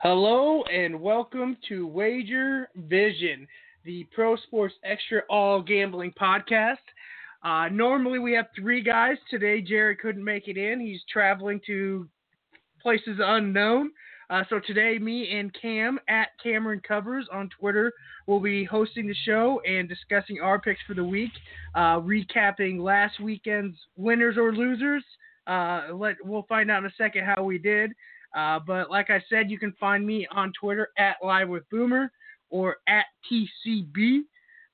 Hello and welcome to Wager Vision, the Pro Sports Extra All Gambling podcast. Uh, normally we have three guys. Today Jared couldn't make it in. He's traveling to places unknown. Uh, so today, me and Cam at Cameron Covers on Twitter will be hosting the show and discussing our picks for the week, uh, recapping last weekend's winners or losers. Uh, let we'll find out in a second how we did. Uh, but like I said, you can find me on Twitter at Live with Boomer or at TCB.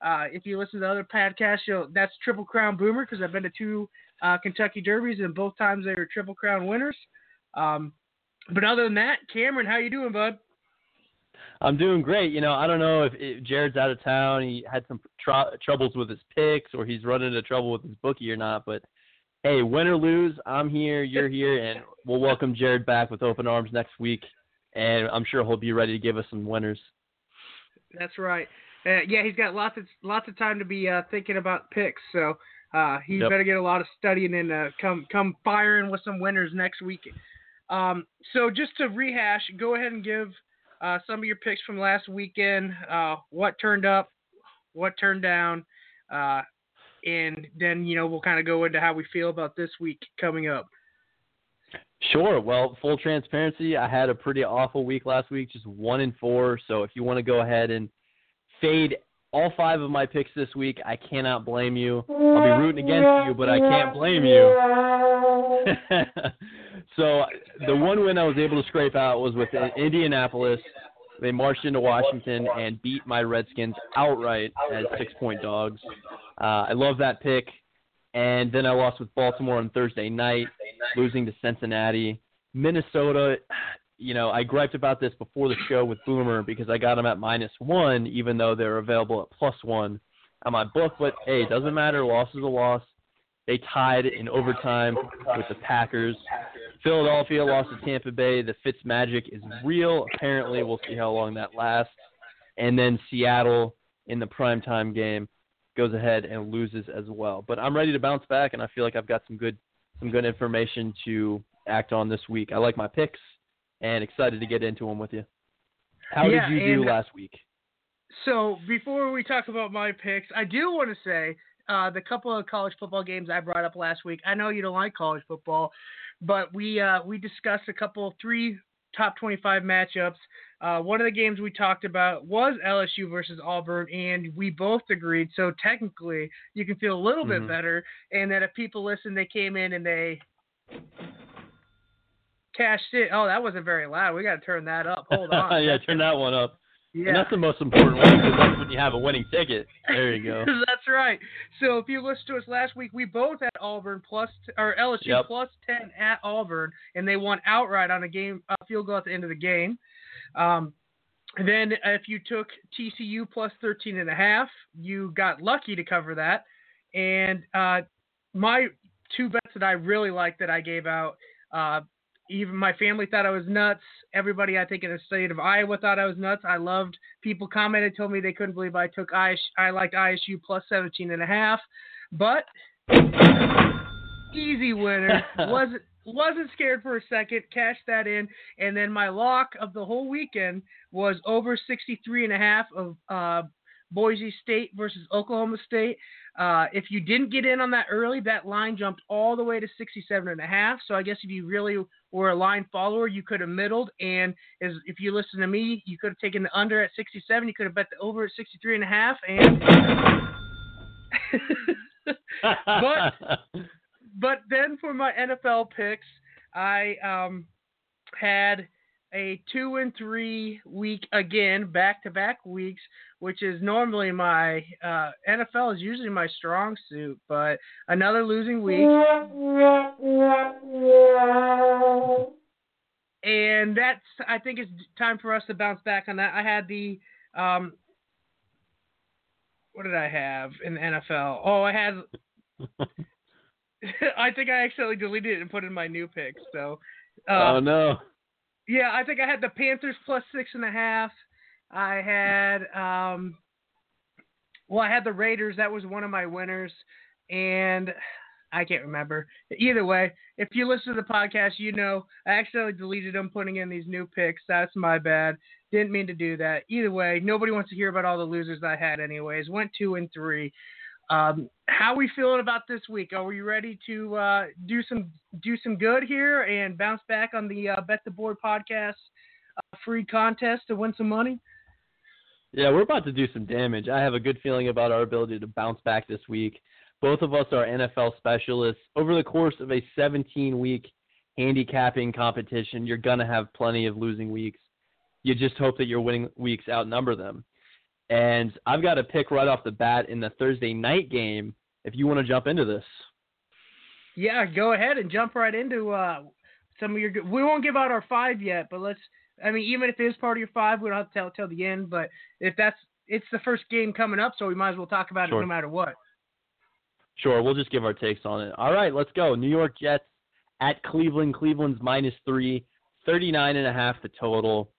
Uh, if you listen to other podcasts, you'll, that's Triple Crown Boomer because I've been to two uh, Kentucky Derbies and both times they were Triple Crown winners. Um, but other than that, Cameron, how you doing, bud? I'm doing great. You know, I don't know if, if Jared's out of town, he had some tr- troubles with his picks, or he's running into trouble with his bookie or not. But hey, win or lose, I'm here, you're here, and we'll welcome Jared back with open arms next week. And I'm sure he'll be ready to give us some winners. That's right. Uh, yeah, he's got lots of lots of time to be uh, thinking about picks, so uh, he yep. better get a lot of studying and uh, come come firing with some winners next week. Um, so just to rehash, go ahead and give uh, some of your picks from last weekend. Uh, what turned up, what turned down, uh, and then you know we'll kind of go into how we feel about this week coming up. Sure. Well, full transparency, I had a pretty awful week last week, just one in four. So if you want to go ahead and fade all five of my picks this week, I cannot blame you. I'll be rooting against you, but I can't blame you. so the one win I was able to scrape out was with Indianapolis. They marched into Washington and beat my Redskins outright as six point dogs. Uh, I love that pick. And then I lost with Baltimore on Thursday night, losing to Cincinnati. Minnesota, you know, I griped about this before the show with Boomer because I got them at minus one, even though they're available at plus one on my book. But hey, it doesn't matter. Loss is a loss. They tied in overtime with the Packers. Philadelphia lost to Tampa Bay. The Fitz magic is real. Apparently, we'll see how long that lasts. And then Seattle in the primetime game goes ahead and loses as well. But I'm ready to bounce back, and I feel like I've got some good some good information to act on this week. I like my picks, and excited to get into them with you. How yeah, did you do last week? So before we talk about my picks, I do want to say uh, the couple of college football games I brought up last week. I know you don't like college football, but we uh, we discussed a couple three top 25 matchups. Uh, one of the games we talked about was LSU versus Auburn, and we both agreed. So technically, you can feel a little mm-hmm. bit better, and that if people listen, they came in and they cashed it. Oh, that wasn't very loud. We got to turn that up. Hold on. yeah, turn that one up. Yeah. And that's the most important one because that's when you have a winning ticket. There you go. that's right. So if you listened to us last week, we both had Auburn plus or LSU yep. plus ten at Auburn, and they won outright on a game a field goal at the end of the game. Um, then if you took TCU plus 13 and a half, you got lucky to cover that. And uh, my two bets that I really like that I gave out uh, even my family thought I was nuts. Everybody, I think, in the state of Iowa thought I was nuts. I loved people commented, told me they couldn't believe I took ISU, I liked ISU plus 17 and a half, but easy winner. wasn't wasn't scared for a second. Cashed that in, and then my lock of the whole weekend was over 63 and a half of uh, Boise State versus Oklahoma State. Uh, if you didn't get in on that early, that line jumped all the way to 67 and a half. So I guess if you really were a line follower, you could have middled. And as, if you listen to me, you could have taken the under at 67. You could have bet the over at 63 and a half. And but but then for my NFL picks, I um, had a two and three week again, back to back weeks, which is normally my uh, NFL is usually my strong suit, but another losing week. And that's I think it's time for us to bounce back on that. I had the um, what did I have in the NFL? Oh, I had. I think I accidentally deleted it and put in my new pick. So. Uh, oh no. Yeah, I think I had the Panthers plus six and a half. I had um, well, I had the Raiders. That was one of my winners, and I can't remember. Either way, if you listen to the podcast, you know I accidentally deleted them putting in these new picks. That's my bad. Didn't mean to do that. Either way, nobody wants to hear about all the losers I had anyways. Went two and three. Um, how we feeling about this week? Are we ready to uh, do some do some good here and bounce back on the uh, Bet the Board podcast uh, free contest to win some money? Yeah, we're about to do some damage. I have a good feeling about our ability to bounce back this week. Both of us are NFL specialists. Over the course of a 17 week handicapping competition, you're going to have plenty of losing weeks. You just hope that your winning weeks outnumber them. And I've got a pick right off the bat in the Thursday night game if you want to jump into this. Yeah, go ahead and jump right into uh, some of your. We won't give out our five yet, but let's. I mean, even if it is part of your five, we don't have to tell till the end. But if that's, it's the first game coming up, so we might as well talk about sure. it no matter what. Sure, we'll just give our takes on it. All right, let's go. New York Jets at Cleveland. Cleveland's minus three, 39 and a half the total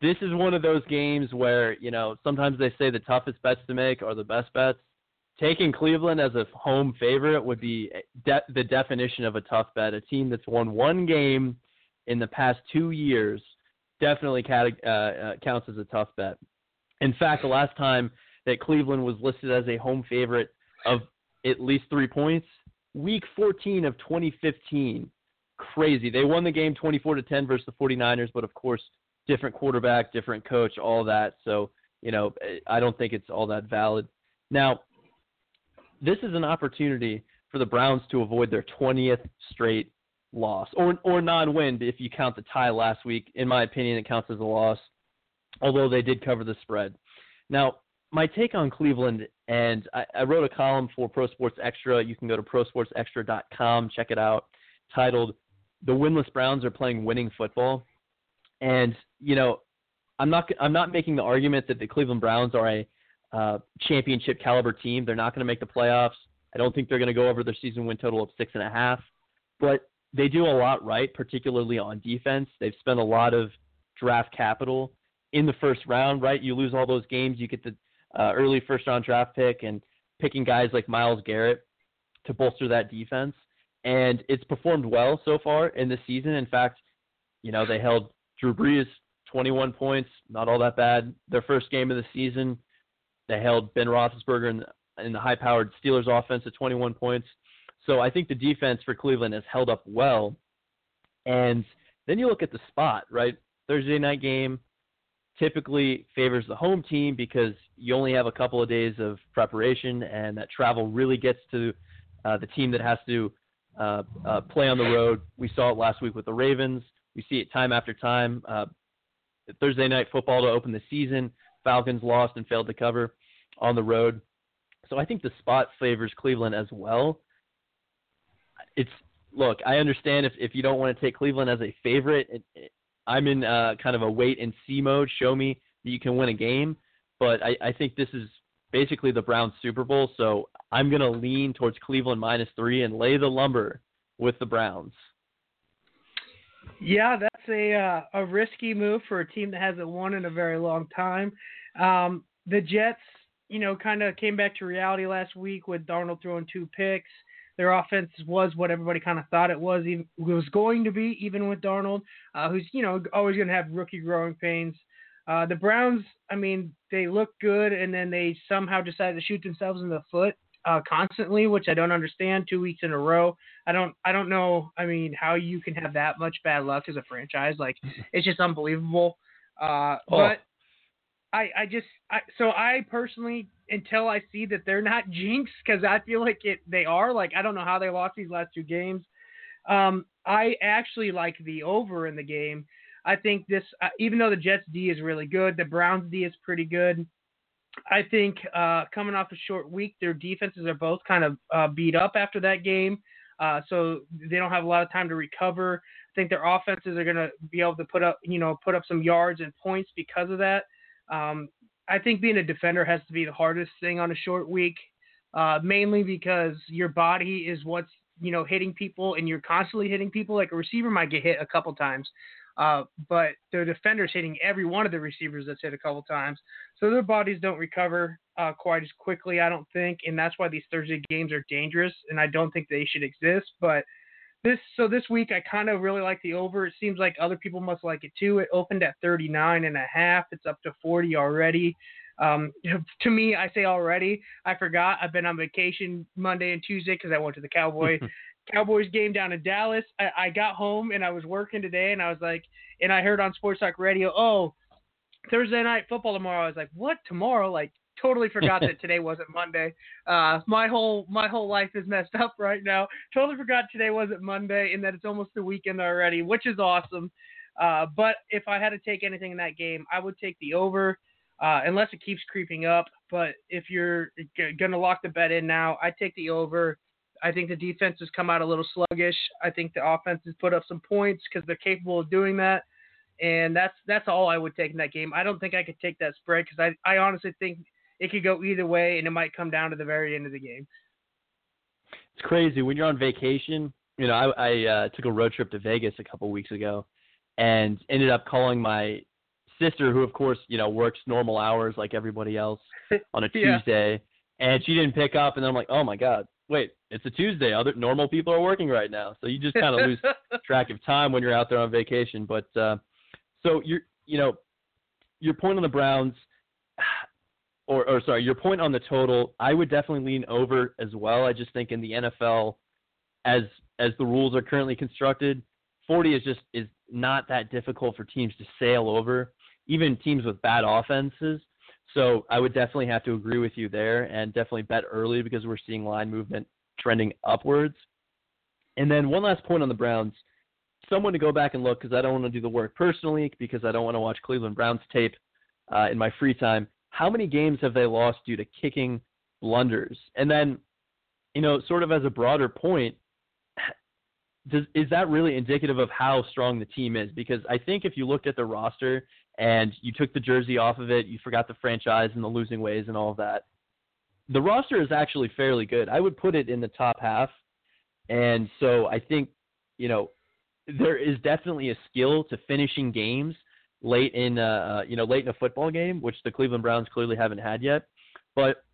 this is one of those games where you know sometimes they say the toughest bets to make are the best bets. Taking Cleveland as a home favorite would be de- the definition of a tough bet. A team that's won one game in the past two years definitely cat- uh, uh, counts as a tough bet. In fact, the last time that Cleveland was listed as a home favorite of at least three points, week 14 of 2015. Crazy. They won the game 24 to 10 versus the 49ers, but of course, different quarterback, different coach, all that. So, you know, I don't think it's all that valid. Now, this is an opportunity for the Browns to avoid their 20th straight loss or or non-win if you count the tie last week. In my opinion, it counts as a loss, although they did cover the spread. Now, my take on Cleveland, and I, I wrote a column for Pro Sports Extra. You can go to prosportsextra.com, check it out, titled "The Winless Browns Are Playing Winning Football." And you know, I'm not I'm not making the argument that the Cleveland Browns are a uh, championship caliber team. They're not going to make the playoffs. I don't think they're going to go over their season win total of six and a half, but they do a lot right, particularly on defense. They've spent a lot of draft capital in the first round. Right, you lose all those games, you get the uh, early first round draft pick, and picking guys like Myles Garrett to bolster that defense. And it's performed well so far in the season. In fact, you know they held Drew Brees, 21 points, not all that bad. Their first game of the season, they held Ben Roethlisberger in the, in the high-powered Steelers offense at 21 points. So I think the defense for Cleveland has held up well. And then you look at the spot, right? Thursday night game typically favors the home team because you only have a couple of days of preparation, and that travel really gets to uh, the team that has to uh, uh, play on the road. We saw it last week with the Ravens. We see it time after time. Thursday night football to open the season, Falcons lost and failed to cover on the road. So I think the spot favors Cleveland as well. It's look, I understand if if you don't want to take Cleveland as a favorite, it, it, I'm in uh, kind of a wait and see mode. Show me that you can win a game, but I, I think this is basically the Browns Super Bowl, so I'm going to lean towards Cleveland minus three and lay the lumber with the Browns. Yeah, that's a uh, a risky move for a team that hasn't won in a very long time. Um, the Jets, you know, kind of came back to reality last week with Darnold throwing two picks. Their offense was what everybody kind of thought it was, even was going to be, even with Darnold, uh, who's you know always going to have rookie growing pains. Uh, the Browns, I mean, they look good, and then they somehow decided to shoot themselves in the foot uh, constantly, which I don't understand. Two weeks in a row. I don't. I don't know. I mean, how you can have that much bad luck as a franchise? Like, it's just unbelievable. Uh, oh. But I, I just, I, so I personally, until I see that they're not jinxed, because I feel like it, they are. Like, I don't know how they lost these last two games. Um, I actually like the over in the game. I think this, uh, even though the Jets D is really good, the Browns D is pretty good. I think uh, coming off a short week, their defenses are both kind of uh, beat up after that game, uh, so they don't have a lot of time to recover. I think their offenses are going to be able to put up, you know, put up some yards and points because of that. Um, I think being a defender has to be the hardest thing on a short week, uh, mainly because your body is what's you know hitting people, and you're constantly hitting people. Like a receiver might get hit a couple times. Uh, but the defender's hitting every one of the receivers that's hit a couple times. So their bodies don't recover uh, quite as quickly, I don't think. And that's why these Thursday games are dangerous. And I don't think they should exist. But this so this week I kind of really like the over. It seems like other people must like it too. It opened at 39 and a half. It's up to 40 already. Um, to me, I say already. I forgot. I've been on vacation Monday and Tuesday because I went to the Cowboy Cowboys game down in Dallas. I, I got home and I was working today, and I was like, and I heard on Sports Talk Radio, oh, Thursday night football tomorrow. I was like, what tomorrow? Like, totally forgot that today wasn't Monday. Uh, my whole my whole life is messed up right now. Totally forgot today wasn't Monday and that it's almost the weekend already, which is awesome. Uh, but if I had to take anything in that game, I would take the over, uh, unless it keeps creeping up. But if you're g- gonna lock the bet in now, I take the over. I think the defense has come out a little sluggish. I think the offense has put up some points because they're capable of doing that. And that's that's all I would take in that game. I don't think I could take that spread because I, I honestly think it could go either way and it might come down to the very end of the game. It's crazy when you're on vacation. You know, I, I uh, took a road trip to Vegas a couple weeks ago, and ended up calling my sister, who of course you know works normal hours like everybody else on a yeah. Tuesday, and she didn't pick up. And then I'm like, oh my god, wait, it's a Tuesday. Other normal people are working right now, so you just kind of lose track of time when you're out there on vacation. But uh, so you're, you know, your point on the Browns, or, or sorry, your point on the total, I would definitely lean over as well. I just think in the NFL, as as the rules are currently constructed, 40 is just is not that difficult for teams to sail over, even teams with bad offenses. So I would definitely have to agree with you there and definitely bet early because we're seeing line movement trending upwards. And then one last point on the Browns. Someone to go back and look because I don't want to do the work personally because I don't want to watch Cleveland Browns tape uh, in my free time. How many games have they lost due to kicking blunders? And then, you know, sort of as a broader point, does, is that really indicative of how strong the team is? Because I think if you looked at the roster and you took the jersey off of it, you forgot the franchise and the losing ways and all of that. The roster is actually fairly good. I would put it in the top half. And so I think, you know, there is definitely a skill to finishing games late in uh, uh you know, late in a football game, which the Cleveland Browns clearly haven't had yet. But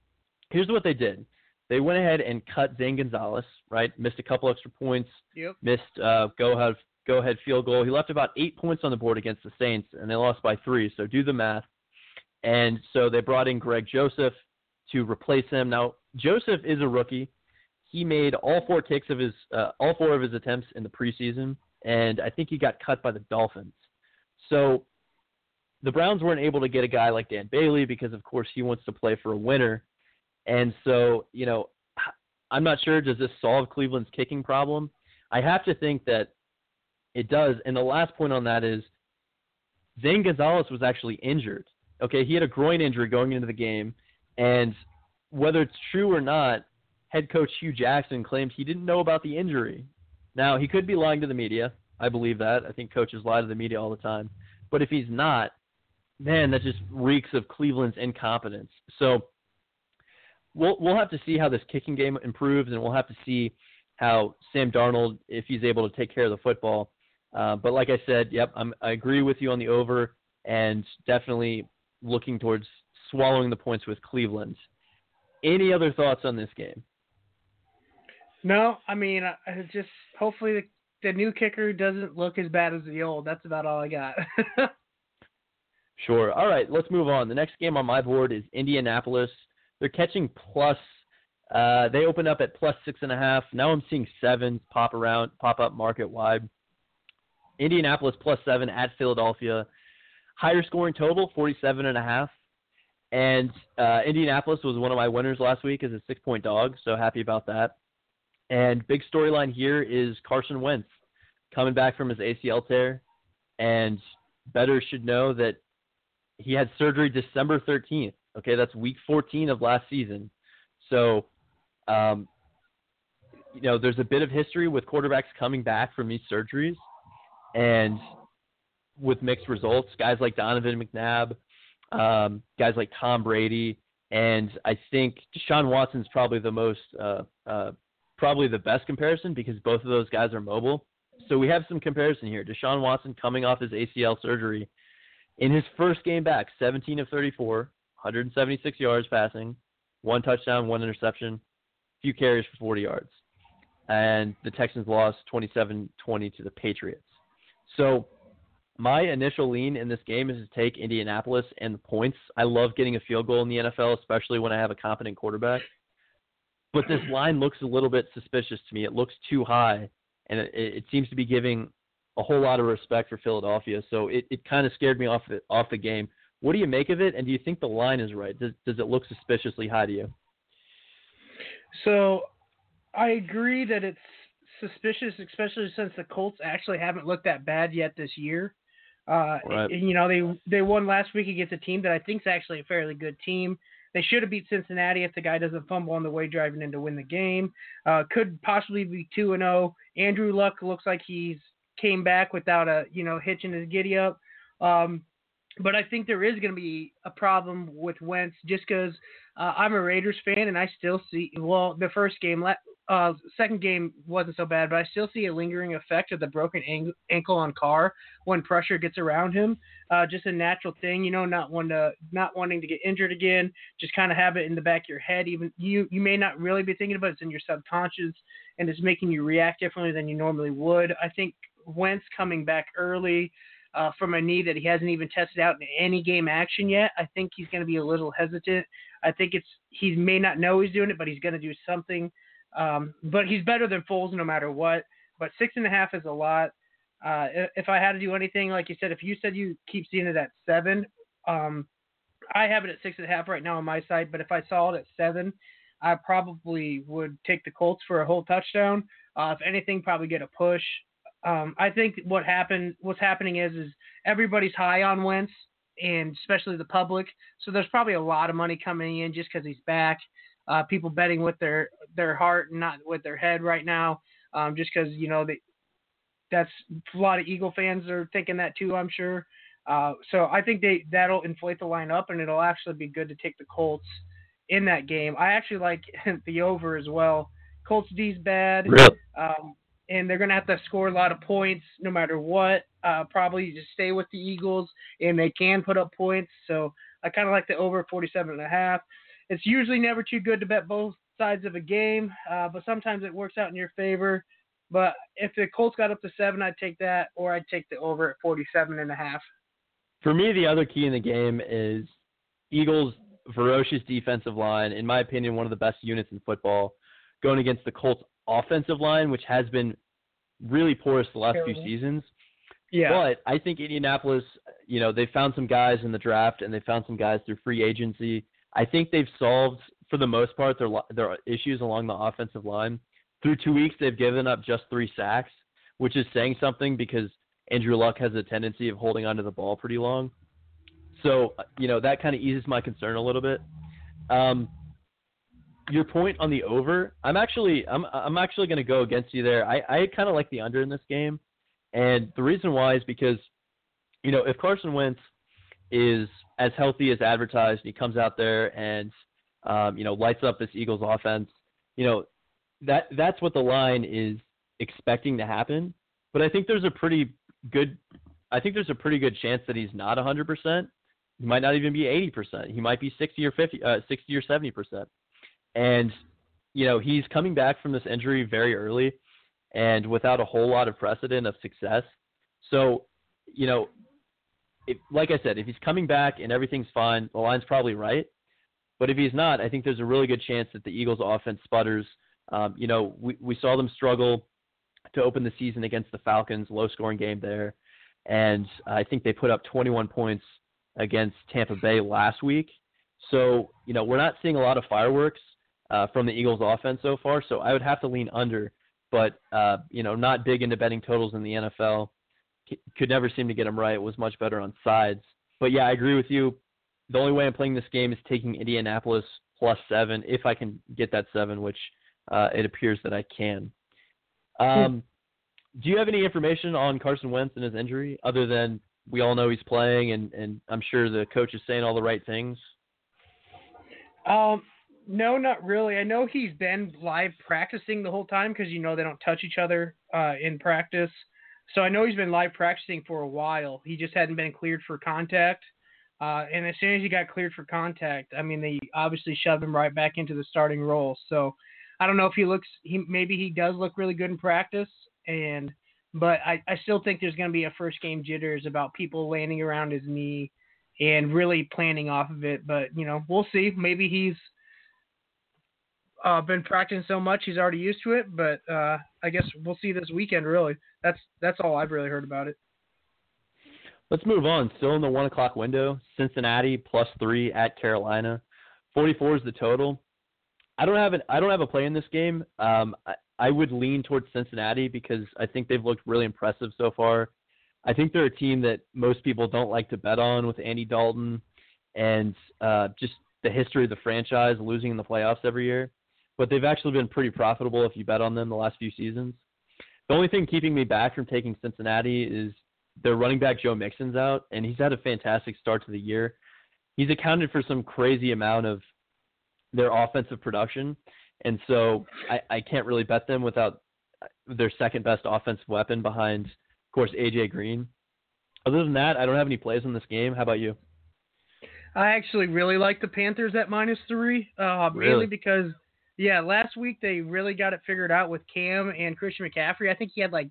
here's what they did. They went ahead and cut Zane Gonzalez, right? Missed a couple extra points. Yep. Missed uh, go ahead go ahead field goal. He left about eight points on the board against the Saints, and they lost by three. So do the math. And so they brought in Greg Joseph to replace him. Now Joseph is a rookie. He made all four kicks of his uh, all four of his attempts in the preseason, and I think he got cut by the Dolphins. So the Browns weren't able to get a guy like Dan Bailey because, of course, he wants to play for a winner. And so, you know, I'm not sure. Does this solve Cleveland's kicking problem? I have to think that it does. And the last point on that is Zane Gonzalez was actually injured. Okay, he had a groin injury going into the game, and whether it's true or not, head coach Hue Jackson claimed he didn't know about the injury. Now he could be lying to the media. I believe that. I think coaches lie to the media all the time. But if he's not, man, that just reeks of Cleveland's incompetence. So we'll we'll have to see how this kicking game improves, and we'll have to see how Sam Darnold, if he's able to take care of the football. Uh, but like I said, yep, I'm, I agree with you on the over, and definitely looking towards swallowing the points with Cleveland. Any other thoughts on this game? No, I mean, I just hopefully the, the new kicker doesn't look as bad as the old. That's about all I got. sure. All right, let's move on. The next game on my board is Indianapolis they're catching plus. Uh, they open up at plus six and a half. Now I'm seeing sevens pop around, pop up market wide. Indianapolis plus seven at Philadelphia. Higher scoring total, 47 and a half. And uh, Indianapolis was one of my winners last week as a six point dog, so happy about that. And big storyline here is Carson Wentz coming back from his ACL tear, and better should know that he had surgery December 13th. Okay, that's week 14 of last season. So, um, you know, there's a bit of history with quarterbacks coming back from these surgeries, and with mixed results. Guys like Donovan McNabb, um, guys like Tom Brady, and I think Deshaun Watson's probably the most, uh, uh, probably the best comparison because both of those guys are mobile So we have some comparison here. Deshaun Watson coming off his ACL surgery. In his first game back, 17 of 34, 176 yards passing, one touchdown, one interception, few carries for 40 yards. And the Texans lost 27 20 to the Patriots. So my initial lean in this game is to take Indianapolis and the points. I love getting a field goal in the NFL, especially when I have a competent quarterback. But this line looks a little bit suspicious to me. It looks too high, and it, it seems to be giving a whole lot of respect for Philadelphia. So it, it kind of scared me off the, off the game. What do you make of it, and do you think the line is right? Does, does it look suspiciously high to you? So I agree that it's suspicious, especially since the Colts actually haven't looked that bad yet this year. Uh, right. You know, they they won last week against a team that I think is actually a fairly good team. They should have beat Cincinnati if the guy doesn't fumble on the way driving in to win the game. Uh, could possibly be two and zero. Oh. Andrew Luck looks like he's came back without a you know hitch in his giddy up. Um, but I think there is going to be a problem with Wentz just because uh, I'm a Raiders fan and I still see well the first game uh, second game wasn't so bad, but I still see a lingering effect of the broken ang- ankle on Carr when pressure gets around him. Uh, just a natural thing, you know, not to not wanting to get injured again. Just kind of have it in the back of your head. Even you you may not really be thinking about it, it's in your subconscious, and it's making you react differently than you normally would. I think Wentz coming back early. Uh, from a knee that he hasn't even tested out in any game action yet. I think he's going to be a little hesitant. I think it's he may not know he's doing it, but he's going to do something um, but he's better than Foles no matter what. But six and a half is a lot. Uh, if I had to do anything, like you said, if you said you keep seeing it at seven, um, I have it at six and a half right now on my side. But if I saw it at seven, I probably would take the Colts for a whole touchdown. Uh, if anything, probably get a push. Um, I think what happened, what's happening is, is everybody's high on Wentz, and especially the public. So there's probably a lot of money coming in just because he's back uh, people betting with their their heart and not with their head right now, um, just because you know they, that's a lot of Eagle fans are thinking that too. I'm sure. Uh, so I think they that'll inflate the line up, and it'll actually be good to take the Colts in that game. I actually like the over as well. Colts D's bad, really? um, and they're gonna have to score a lot of points no matter what. Uh, probably just stay with the Eagles, and they can put up points. So I kind of like the over 47 and a half. It's usually never too good to bet both sides of a game, uh, but sometimes it works out in your favor. But if the Colts got up to seven, I'd take that, or I'd take the over at 47 and a half. For me, the other key in the game is Eagles' ferocious defensive line. In my opinion, one of the best units in football, going against the Colts' offensive line, which has been really porous the last Terrible. few seasons. Yeah. But I think Indianapolis, you know, they found some guys in the draft and they found some guys through free agency I think they've solved for the most part their their issues along the offensive line. Through two weeks, they've given up just three sacks, which is saying something because Andrew Luck has a tendency of holding onto the ball pretty long. So you know that kind of eases my concern a little bit. Um, your point on the over, I'm actually I'm I'm actually going to go against you there. I I kind of like the under in this game, and the reason why is because you know if Carson Wentz is as healthy as advertised. He comes out there and um, you know lights up this Eagles offense. You know that that's what the line is expecting to happen. But I think there's a pretty good I think there's a pretty good chance that he's not 100%. He might not even be 80%. He might be 60 or 50 uh, 60 or 70%. And you know, he's coming back from this injury very early and without a whole lot of precedent of success. So, you know, if, like I said, if he's coming back and everything's fine, the line's probably right. But if he's not, I think there's a really good chance that the Eagles' offense sputters. Um, you know, we, we saw them struggle to open the season against the Falcons, low scoring game there. And I think they put up 21 points against Tampa Bay last week. So, you know, we're not seeing a lot of fireworks uh, from the Eagles' offense so far. So I would have to lean under. But, uh, you know, not big into betting totals in the NFL could never seem to get him right. Was much better on sides. But yeah, I agree with you. The only way I'm playing this game is taking Indianapolis plus seven if I can get that seven, which uh, it appears that I can. Um, do you have any information on Carson Wentz and his injury other than we all know he's playing and, and I'm sure the coach is saying all the right things? Um, no, not really. I know he's been live practicing the whole time because you know they don't touch each other uh, in practice. So I know he's been live practicing for a while. He just hadn't been cleared for contact. Uh, and as soon as he got cleared for contact, I mean, they obviously shoved him right back into the starting role. So I don't know if he looks, he maybe he does look really good in practice, and but I, I still think there's going to be a first game jitters about people landing around his knee and really planning off of it. But you know, we'll see. Maybe he's uh, been practicing so much he's already used to it. But uh, I guess we'll see this weekend. Really, that's that's all I've really heard about it. Let's move on. Still in the one o'clock window. Cincinnati plus three at Carolina. Forty-four is the total. I don't have an I don't have a play in this game. Um, I, I would lean towards Cincinnati because I think they've looked really impressive so far. I think they're a team that most people don't like to bet on with Andy Dalton and uh, just the history of the franchise losing in the playoffs every year. But they've actually been pretty profitable if you bet on them the last few seasons. The only thing keeping me back from taking Cincinnati is their running back Joe Mixon's out, and he's had a fantastic start to the year. He's accounted for some crazy amount of their offensive production, and so I, I can't really bet them without their second best offensive weapon behind, of course, AJ Green. Other than that, I don't have any plays in this game. How about you? I actually really like the Panthers at minus three, uh, really? mainly because yeah, last week they really got it figured out with Cam and Christian McCaffrey. I think he had like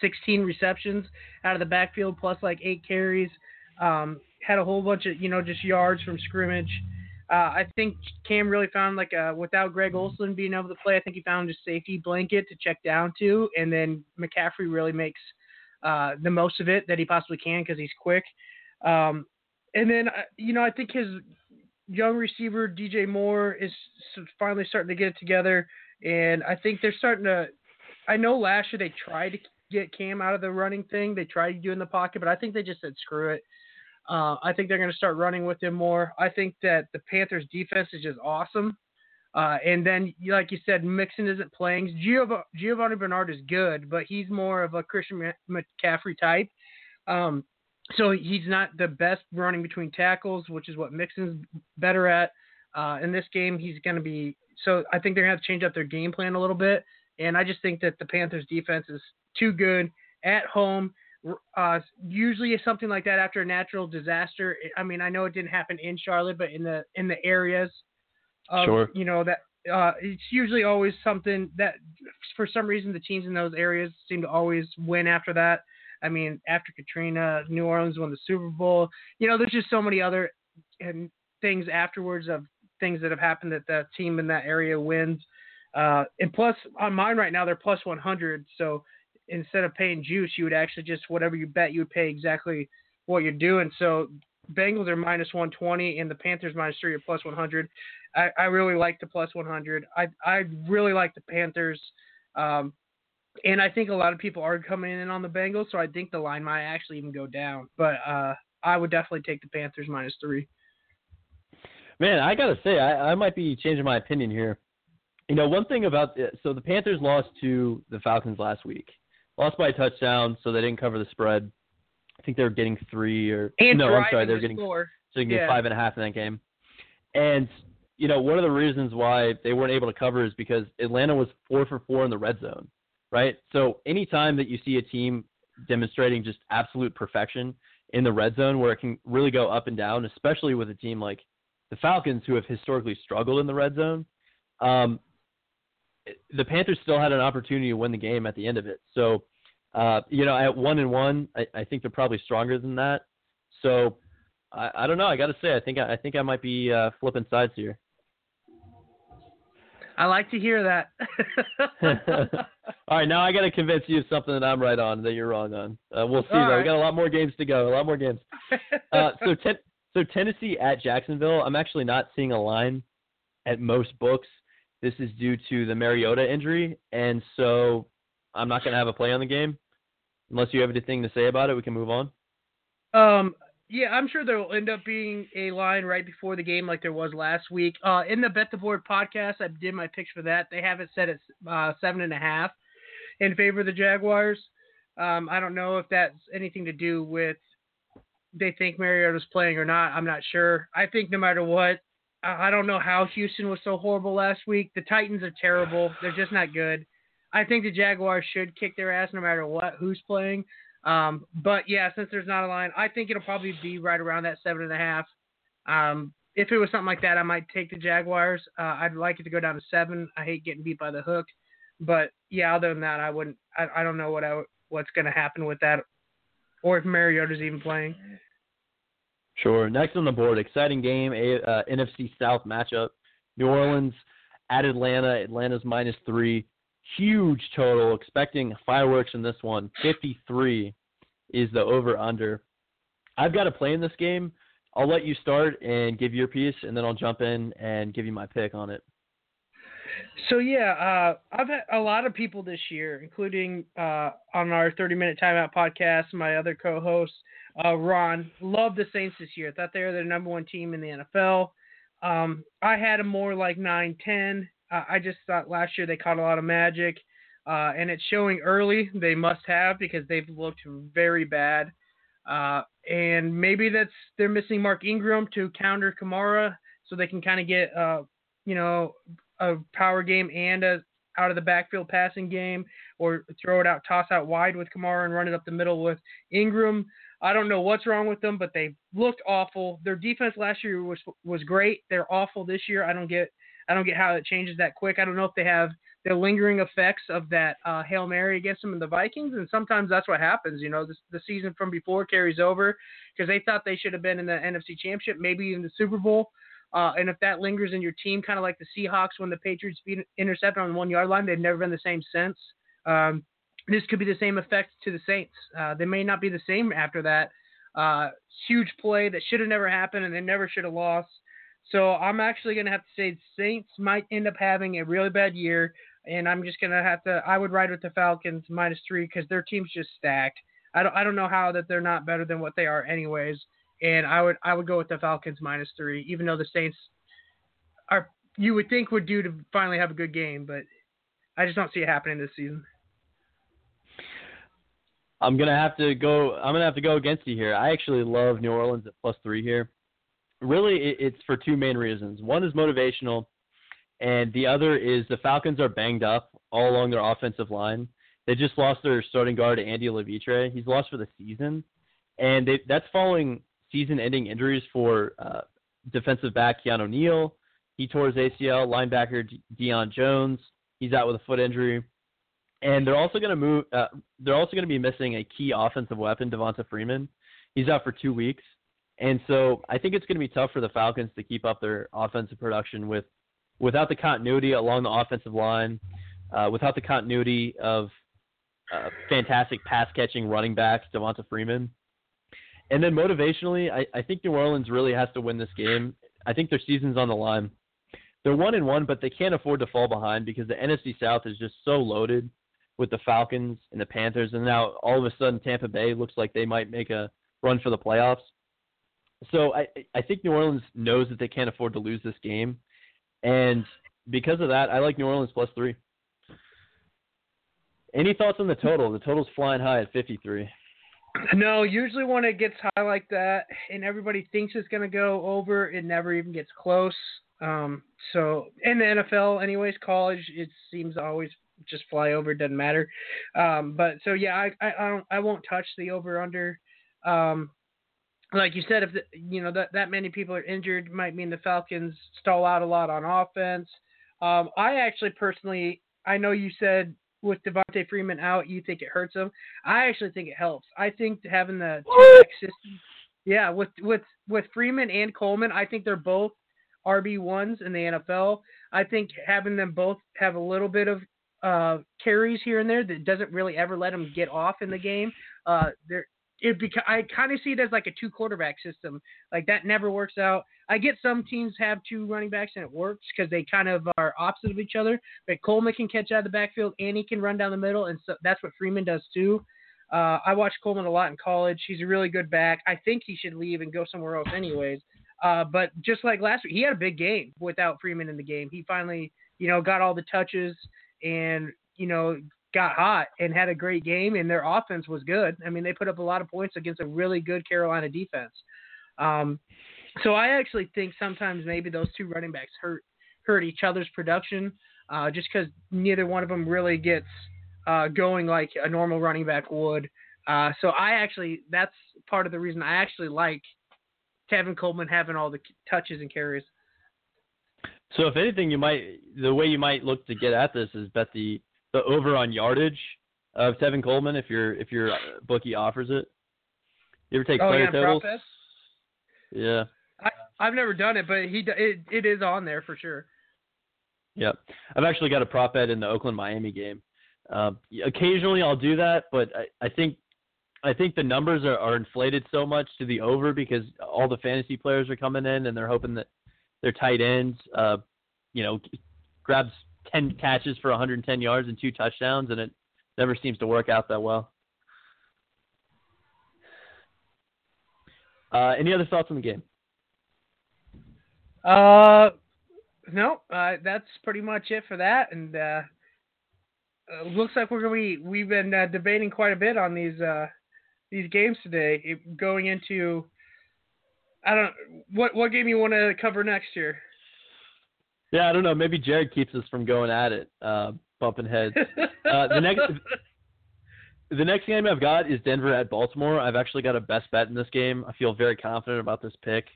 16 receptions out of the backfield plus like eight carries. Um, had a whole bunch of you know just yards from scrimmage. Uh, I think Cam really found like a without Greg Olsen being able to play. I think he found a safety blanket to check down to, and then McCaffrey really makes uh, the most of it that he possibly can because he's quick. Um, and then uh, you know I think his young receiver DJ Moore is finally starting to get it together, and I think they're starting to. I know last year they tried to get Cam out of the running thing. They tried to do in the pocket, but I think they just said screw it. Uh, I think they're going to start running with him more. I think that the Panthers' defense is just awesome. Uh, and then, like you said, Mixon isn't playing. Giov- Giovani Bernard is good, but he's more of a Christian McCaffrey type. Um, so he's not the best running between tackles, which is what Mixon's better at. Uh, in this game, he's going to be. So I think they're going to have to change up their game plan a little bit. And I just think that the Panthers' defense is too good at home. Uh, usually, something like that after a natural disaster. I mean, I know it didn't happen in Charlotte, but in the in the areas, of, sure. you know that uh, it's usually always something that, for some reason, the teams in those areas seem to always win after that. I mean, after Katrina, New Orleans won the Super Bowl. You know, there's just so many other and things afterwards of things that have happened that the team in that area wins. Uh, and plus, on mine right now, they're plus 100. So instead of paying juice, you would actually just whatever you bet, you would pay exactly what you're doing. So Bengals are minus 120 and the Panthers minus three are plus 100. I, I really like the plus 100. I I really like the Panthers. Um, and I think a lot of people are coming in on the Bengals, so I think the line might actually even go down. But uh, I would definitely take the Panthers minus three. Man, I gotta say, I, I might be changing my opinion here. You know, one thing about so the Panthers lost to the Falcons last week, lost by a touchdown, so they didn't cover the spread. I think they were getting three or and no, I'm sorry, they were getting score. so they can Yeah. get five and a half in that game. And you know, one of the reasons why they weren't able to cover is because Atlanta was four for four in the red zone, right? So anytime that you see a team demonstrating just absolute perfection in the red zone, where it can really go up and down, especially with a team like the Falcons, who have historically struggled in the red zone, um, the Panthers still had an opportunity to win the game at the end of it. So, uh, you know, at one and one, I, I think they're probably stronger than that. So, I, I don't know. I got to say, I think I, I think I might be uh, flipping sides here. I like to hear that. All right, now I got to convince you of something that I'm right on that you're wrong on. Uh, we'll see. All though. right. We got a lot more games to go. A lot more games. Uh, so, ten, so Tennessee at Jacksonville. I'm actually not seeing a line at most books. This is due to the Mariota injury, and so I'm not going to have a play on the game unless you have anything to say about it. We can move on. Um, yeah, I'm sure there will end up being a line right before the game, like there was last week. Uh, in the Bet the Board podcast, I did my picks for that. They have it set at uh, seven and a half in favor of the Jaguars. Um, I don't know if that's anything to do with they think Mariota's playing or not. I'm not sure. I think no matter what, I I don't know how Houston was so horrible last week. The Titans are terrible. They're just not good. I think the Jaguars should kick their ass no matter what who's playing. Um, but yeah, since there's not a line, I think it'll probably be right around that seven and a half. Um, if it was something like that, I might take the Jaguars. Uh, I'd like it to go down to seven. I hate getting beat by the hook, but yeah, other than that, I wouldn't. I, I don't know what I, what's going to happen with that, or if Mariota's even playing. Sure. Next on the board, exciting game, uh, NFC South matchup. New Orleans at Atlanta. Atlanta's minus three. Huge total. Expecting fireworks in this one. 53 is the over under. I've got to play in this game. I'll let you start and give your piece, and then I'll jump in and give you my pick on it. So yeah, uh, I've had a lot of people this year, including uh, on our 30 minute timeout podcast, my other co-host uh, Ron, loved the Saints this year. Thought they were the number one team in the NFL. Um, I had them more like 9-10. Uh, I just thought last year they caught a lot of magic, uh, and it's showing early. They must have because they've looked very bad. Uh, and maybe that's they're missing Mark Ingram to counter Kamara, so they can kind of get uh, you know a power game and a out of the backfield passing game, or throw it out, toss out wide with Kamara and run it up the middle with Ingram. I don't know what's wrong with them, but they looked awful. Their defense last year was was great. They're awful this year. I don't get I don't get how it changes that quick. I don't know if they have the lingering effects of that uh, hail mary against them in the Vikings, and sometimes that's what happens. You know, this, the season from before carries over because they thought they should have been in the NFC Championship, maybe even the Super Bowl. Uh, and if that lingers in your team, kind of like the Seahawks when the Patriots beat intercept on the one yard line, they've never been the same since. Um, this could be the same effect to the Saints. Uh, they may not be the same after that uh, huge play that should have never happened and they never should have lost. So I'm actually going to have to say Saints might end up having a really bad year, and I'm just going to have to. I would ride with the Falcons minus three because their team's just stacked. I don't I don't know how that they're not better than what they are anyways, and I would I would go with the Falcons minus three, even though the Saints are you would think would do to finally have a good game, but I just don't see it happening this season. I'm gonna have to go. I'm gonna have to go against you here. I actually love New Orleans at plus three here. Really, it's for two main reasons. One is motivational, and the other is the Falcons are banged up all along their offensive line. They just lost their starting guard Andy Levitre. He's lost for the season, and they, that's following season-ending injuries for uh, defensive back Keanu Neal. He tore his ACL. Linebacker Deion Jones. He's out with a foot injury and they're also going to move. Uh, they're also going to be missing a key offensive weapon, Devonta Freeman. He's out for two weeks, and so I think it's going to be tough for the Falcons to keep up their offensive production with without the continuity along the offensive line, uh, without the continuity of uh, fantastic pass catching running backs, Devonta Freeman. And then motivationally, I, I think New Orleans really has to win this game. I think their season's on the line. They're one and one, but they can't afford to fall behind because the NFC South is just so loaded with the Falcons and the Panthers, and now all of a sudden Tampa Bay looks like they might make a run for the playoffs. So I I think New Orleans knows that they can't afford to lose this game, and because of that, I like New Orleans plus three. Any thoughts on the total? The total's flying high at 53. No, usually when it gets high like that and everybody thinks it's going to go over, it never even gets close. Um, so in the NFL, anyways, college, it seems always just fly over. Doesn't matter. Um, but so yeah, I, I, I don't I won't touch the over under. Um, like you said, if the, you know that that many people are injured, might mean the Falcons stall out a lot on offense. Um, I actually personally, I know you said with Devonta Freeman out, you think it hurts them. I actually think it helps. I think having the two system, yeah, with with with Freeman and Coleman, I think they're both RB ones in the NFL. I think having them both have a little bit of uh, carries here and there that doesn't really ever let them get off in the game. Uh, there, it beca- I kind of see it as like a two quarterback system. Like that never works out. I get some teams have two running backs and it works because they kind of are opposite of each other. But Coleman can catch out of the backfield and he can run down the middle, and so that's what Freeman does too. Uh, I watched Coleman a lot in college. He's a really good back. I think he should leave and go somewhere else, anyways. Uh, but just like last week, he had a big game without Freeman in the game. He finally, you know, got all the touches and you know got hot and had a great game, and their offense was good. I mean, they put up a lot of points against a really good Carolina defense. Um, so I actually think sometimes maybe those two running backs hurt hurt each other's production. uh, just because neither one of them really gets uh, going like a normal running back would. Uh, so I actually, that's part of the reason I actually like Tevin Coleman having all the touches and carries. So if anything, you might the way you might look to get at this is bet the the over on yardage of Tevin Coleman if your if your bookie offers it. You ever take oh, player yeah, Yeah. I, I've never done it, but he it, it is on there for sure. Yep. I've actually got a prop bet in the Oakland Miami game. Uh, occasionally I'll do that, but I, I think I think the numbers are, are inflated so much to the over because all the fantasy players are coming in and they're hoping that their tight ends, uh, you know, grabs 10 catches for 110 yards and two touchdowns, and it never seems to work out that well. Uh, any other thoughts on the game? Uh, no, uh, that's pretty much it for that. And uh, looks like we're gonna be we've been uh, debating quite a bit on these uh, these games today. It, going into I don't what what game you want to cover next year. Yeah, I don't know. Maybe Jared keeps us from going at it, uh, bumping heads. Uh, the next the next game I've got is Denver at Baltimore. I've actually got a best bet in this game. I feel very confident about this pick.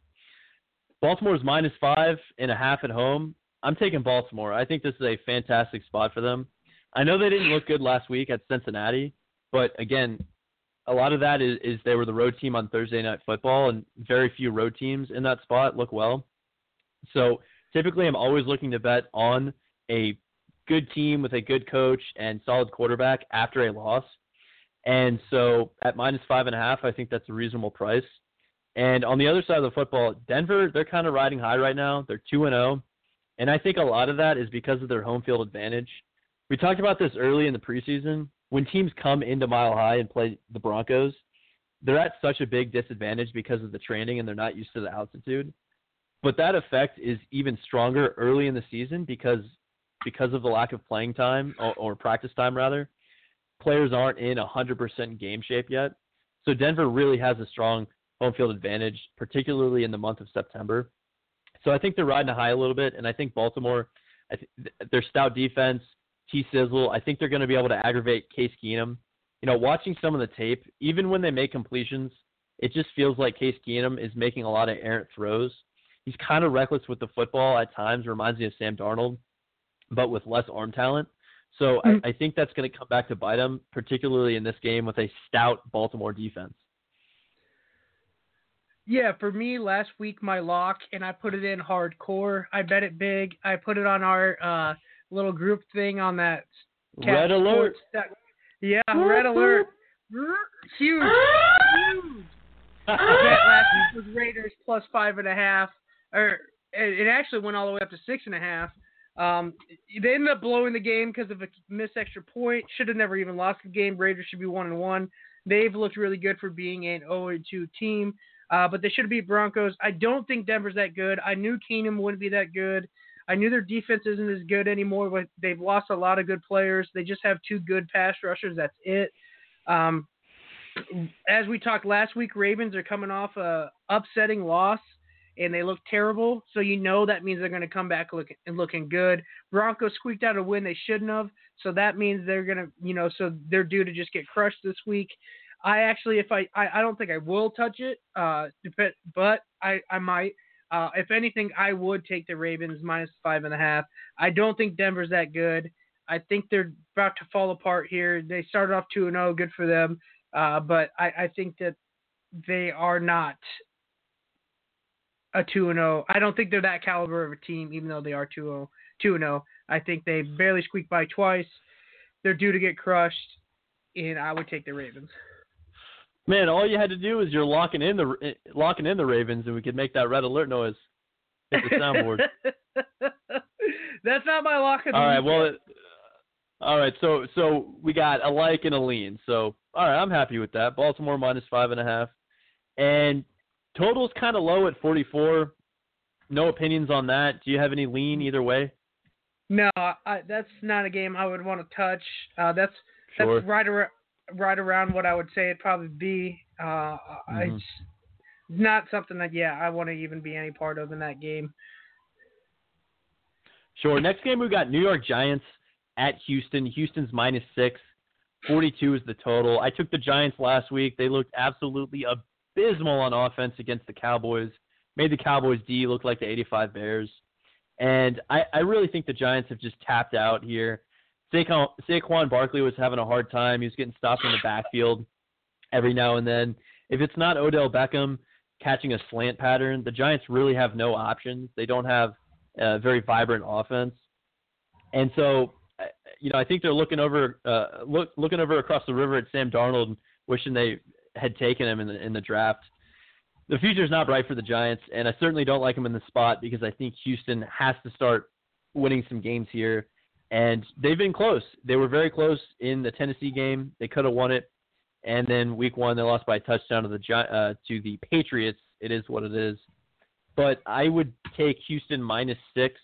Baltimore's minus five and a half at home. I'm taking Baltimore. I think this is a fantastic spot for them. I know they didn't look good last week at Cincinnati, but again, a lot of that is, is they were the road team on Thursday night football, and very few road teams in that spot look well. So typically, I'm always looking to bet on a good team with a good coach and solid quarterback after a loss. And so at minus five and a half, I think that's a reasonable price. And on the other side of the football, Denver, they're kind of riding high right now. They're 2 and 0. And I think a lot of that is because of their home field advantage. We talked about this early in the preseason. When teams come into Mile High and play the Broncos, they're at such a big disadvantage because of the training and they're not used to the altitude. But that effect is even stronger early in the season because because of the lack of playing time or, or practice time rather. Players aren't in 100% game shape yet. So Denver really has a strong home field advantage, particularly in the month of September. So I think they're riding a high a little bit, and I think Baltimore, I th- their stout defense, T Sizzle, I think they're going to be able to aggravate Case Keenum. You know, watching some of the tape, even when they make completions, it just feels like Case Keenum is making a lot of errant throws. He's kind of reckless with the football at times, reminds me of Sam Darnold, but with less arm talent. So mm-hmm. I, I think that's going to come back to bite him, particularly in this game with a stout Baltimore defense. Yeah, for me last week my lock and I put it in hardcore. I bet it big. I put it on our uh, little group thing on that red alert. Yeah, red alert. Huge, huge. last week was Raiders plus five and a half, or it actually went all the way up to six and a half. Um, they ended up blowing the game because of a missed extra point. Should have never even lost the game. Raiders should be one and one. They've looked really good for being an 0 2 team. Uh, but they should beat Broncos. I don't think Denver's that good. I knew Keenum wouldn't be that good. I knew their defense isn't as good anymore, but they've lost a lot of good players. They just have two good pass rushers. That's it. Um, as we talked last week, Ravens are coming off a upsetting loss, and they look terrible. So you know that means they're going to come back looking looking good. Broncos squeaked out a win they shouldn't have, so that means they're going to, you know, so they're due to just get crushed this week. I actually, if I, I, I don't think I will touch it, uh, but I, I might. Uh, if anything, I would take the Ravens minus five and a half. I don't think Denver's that good. I think they're about to fall apart here. They started off two and zero, oh, good for them. Uh, but I, I think that they are not a two and zero. Oh. I don't think they're that caliber of a team, even though they are two zero, oh, two and zero. I think they barely squeaked by twice. They're due to get crushed, and I would take the Ravens. Man, all you had to do is you're locking in the locking in the Ravens, and we could make that red alert noise. Hit the soundboard. That's not my lock. All right. Well, it, uh, all right. So so we got a like and a lean. So all right, I'm happy with that. Baltimore minus five and a half, and total's kind of low at 44. No opinions on that. Do you have any lean either way? No, I, that's not a game I would want to touch. Uh, that's sure. that's right around right around what I would say it'd probably be. Uh, mm-hmm. It's not something that yeah I want to even be any part of in that game. Sure. Next game we got New York Giants at Houston. Houston's minus six. 42 is the total. I took the Giants last week. They looked absolutely abysmal on offense against the Cowboys. Made the Cowboys D look like the 85 Bears. And I, I really think the Giants have just tapped out here. Saquon, Saquon Barkley was having a hard time. He was getting stopped in the backfield every now and then. If it's not Odell Beckham catching a slant pattern, the Giants really have no options. They don't have a very vibrant offense. And so you know, I think they're looking over uh, look looking over across the river at Sam Darnold, wishing they had taken him in the in the draft. The future's not bright for the Giants, and I certainly don't like him in the spot because I think Houston has to start winning some games here. And they've been close. They were very close in the Tennessee game. They could have won it, and then Week One they lost by a touchdown to the uh, to the Patriots. It is what it is. But I would take Houston minus six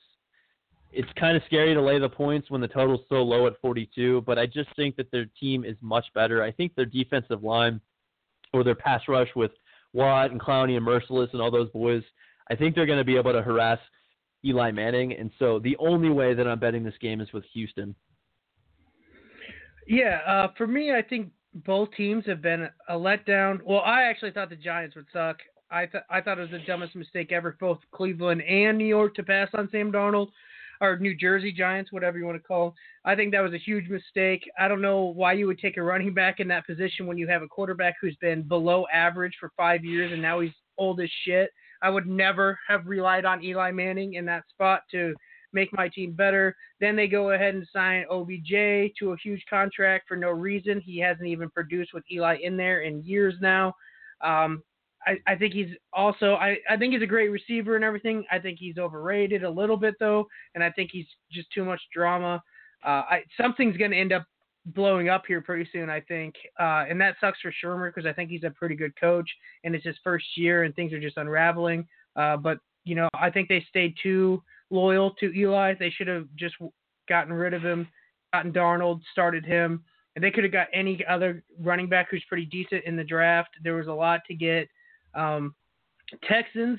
it's kind of scary to lay the points when the total's so low at 42, but I just think that their team is much better. I think their defensive line or their pass rush with Watt and Clowney and Mercilus and all those boys, I think they're going to be able to harass Eli Manning. And so the only way that I'm betting this game is with Houston. Yeah, uh, for me, I think both teams have been a letdown. Well, I actually thought the Giants would suck. I th- I thought it was the dumbest mistake ever, both Cleveland and New York, to pass on Sam Darnold or New Jersey Giants, whatever you want to call. I think that was a huge mistake. I don't know why you would take a running back in that position when you have a quarterback who's been below average for five years and now he's old as shit. I would never have relied on Eli Manning in that spot to make my team better. Then they go ahead and sign OBJ to a huge contract for no reason. He hasn't even produced with Eli in there in years now. Um, I, I think he's also I, I think he's a great receiver and everything. I think he's overrated a little bit though, and I think he's just too much drama. Uh, I, something's going to end up blowing up here pretty soon, I think, uh, and that sucks for Shurmur because I think he's a pretty good coach, and it's his first year and things are just unraveling. Uh, but you know, I think they stayed too loyal to Eli. They should have just gotten rid of him, gotten Darnold, started him, and they could have got any other running back who's pretty decent in the draft. There was a lot to get. Um, Texans,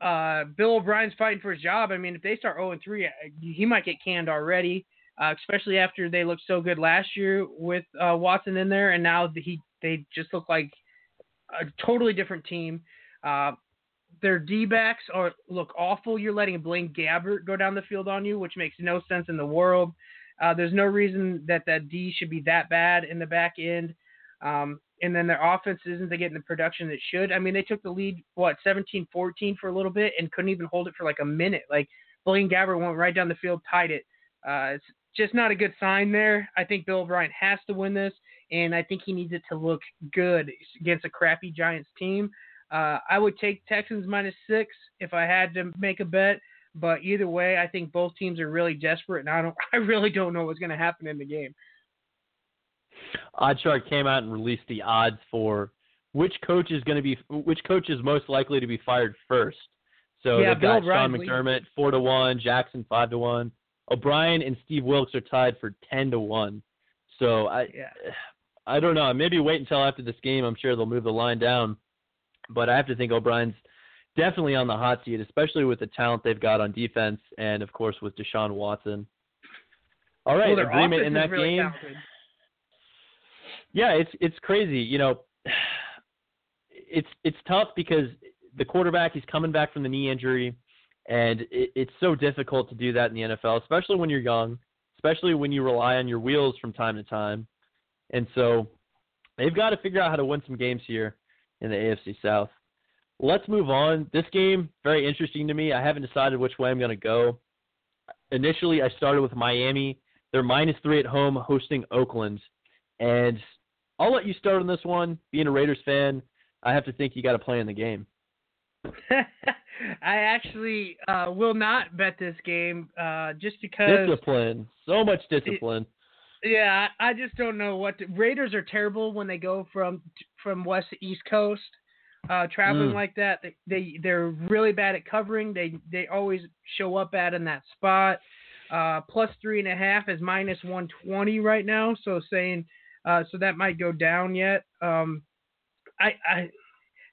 uh, Bill O'Brien's fighting for his job. I mean, if they start 0 3, uh, he might get canned already, uh, especially after they looked so good last year with uh, Watson in there, and now he they just look like a totally different team. Uh, their D backs are look awful. You're letting Blaine Gabbert go down the field on you, which makes no sense in the world. Uh, there's no reason that that D should be that bad in the back end. Um, and then their offense isn't they getting the production it should. I mean, they took the lead what 17-14 for a little bit and couldn't even hold it for like a minute. Like Blaine Gabbert went right down the field, tied it. Uh, it's just not a good sign there. I think Bill O'Brien has to win this, and I think he needs it to look good against a crappy Giants team. Uh, I would take Texans minus six if I had to make a bet. But either way, I think both teams are really desperate, and I don't, I really don't know what's going to happen in the game. OddsShark came out and released the odds for which coach is going to be which coach is most likely to be fired first. So yeah, they've Bill got Sean McDermott four to one, Jackson five to one, O'Brien and Steve Wilks are tied for ten to one. So I yeah. I don't know. Maybe wait until after this game. I'm sure they'll move the line down. But I have to think O'Brien's definitely on the hot seat, especially with the talent they've got on defense and of course with Deshaun Watson. All right, well, agreement in that really game. Talented yeah, it's it's crazy. You know, it's it's tough because the quarterback he's coming back from the knee injury, and it, it's so difficult to do that in the NFL, especially when you're young, especially when you rely on your wheels from time to time, and so they've got to figure out how to win some games here in the AFC South. Let's move on. This game very interesting to me. I haven't decided which way I'm going to go. Initially, I started with Miami. They're minus three at home, hosting Oakland, and I'll let you start on this one. Being a Raiders fan, I have to think you got to play in the game. I actually uh, will not bet this game uh, just because discipline. So much discipline. It, yeah, I just don't know what to, Raiders are terrible when they go from from west to east coast, uh, traveling mm. like that. They, they they're really bad at covering. They they always show up at in that spot. Uh, plus three and a half is minus one twenty right now. So saying uh, so that might go down yet. Um, I, I,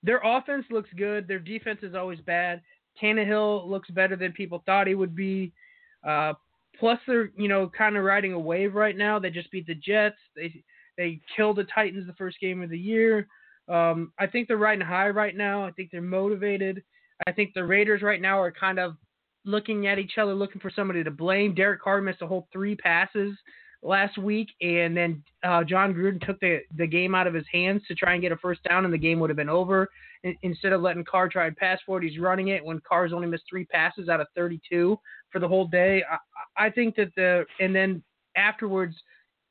their offense looks good. Their defense is always bad. Tannehill looks better than people thought he would be. Uh, plus, they're you know kind of riding a wave right now. They just beat the Jets. They they killed the Titans the first game of the year. Um, I think they're riding high right now. I think they're motivated. I think the Raiders right now are kind of looking at each other, looking for somebody to blame. Derek Carr missed a whole three passes last week, and then uh, Jon Gruden took the, the game out of his hands to try and get a first down, and the game would have been over. instead of letting Carr try and pass for it, he's running it when Carr's only missed three passes out of 32 for the whole day. I, I think that the and then afterwards,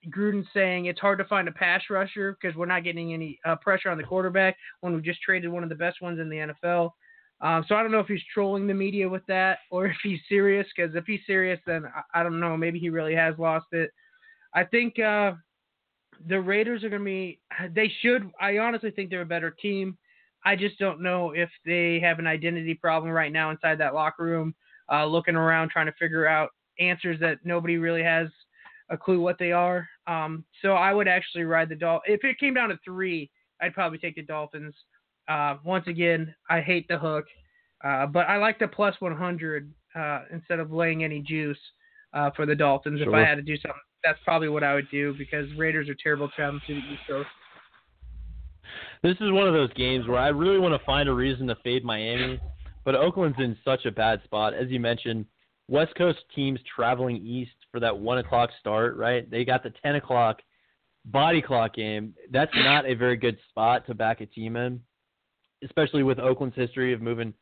Gruden saying it's hard to find a pass rusher because we're not getting any uh, pressure on the quarterback when we just traded one of the best ones in the NFL. Um, so I don't know if he's trolling the media with that or if he's serious. Because if he's serious, then I, I, don't know. Maybe he really has lost it. I think uh, the Raiders are going to be. They should. I honestly think they're a better team. I just don't know if they have an identity problem right now inside that locker room, uh, looking around trying to figure out answers that nobody really has a clue what they are. Um, so I would actually ride the Dolphins. If it came down to three, I'd probably take the Dolphins. Uh, once again, I hate the hook, uh, but I like the plus 100 uh, instead of laying any juice uh, for the Dolphins. Sure. If I had to do something, that's probably what I would do because Raiders are terrible traveling to the East Coast. This is one of those games where I really want to find a reason to fade Miami, but Oakland's in such a bad spot. As you mentioned, West Coast teams traveling east for that one o'clock start, right? They got the ten o'clock body clock game. That's not a very good spot to back a team in, especially with Oakland's history of moving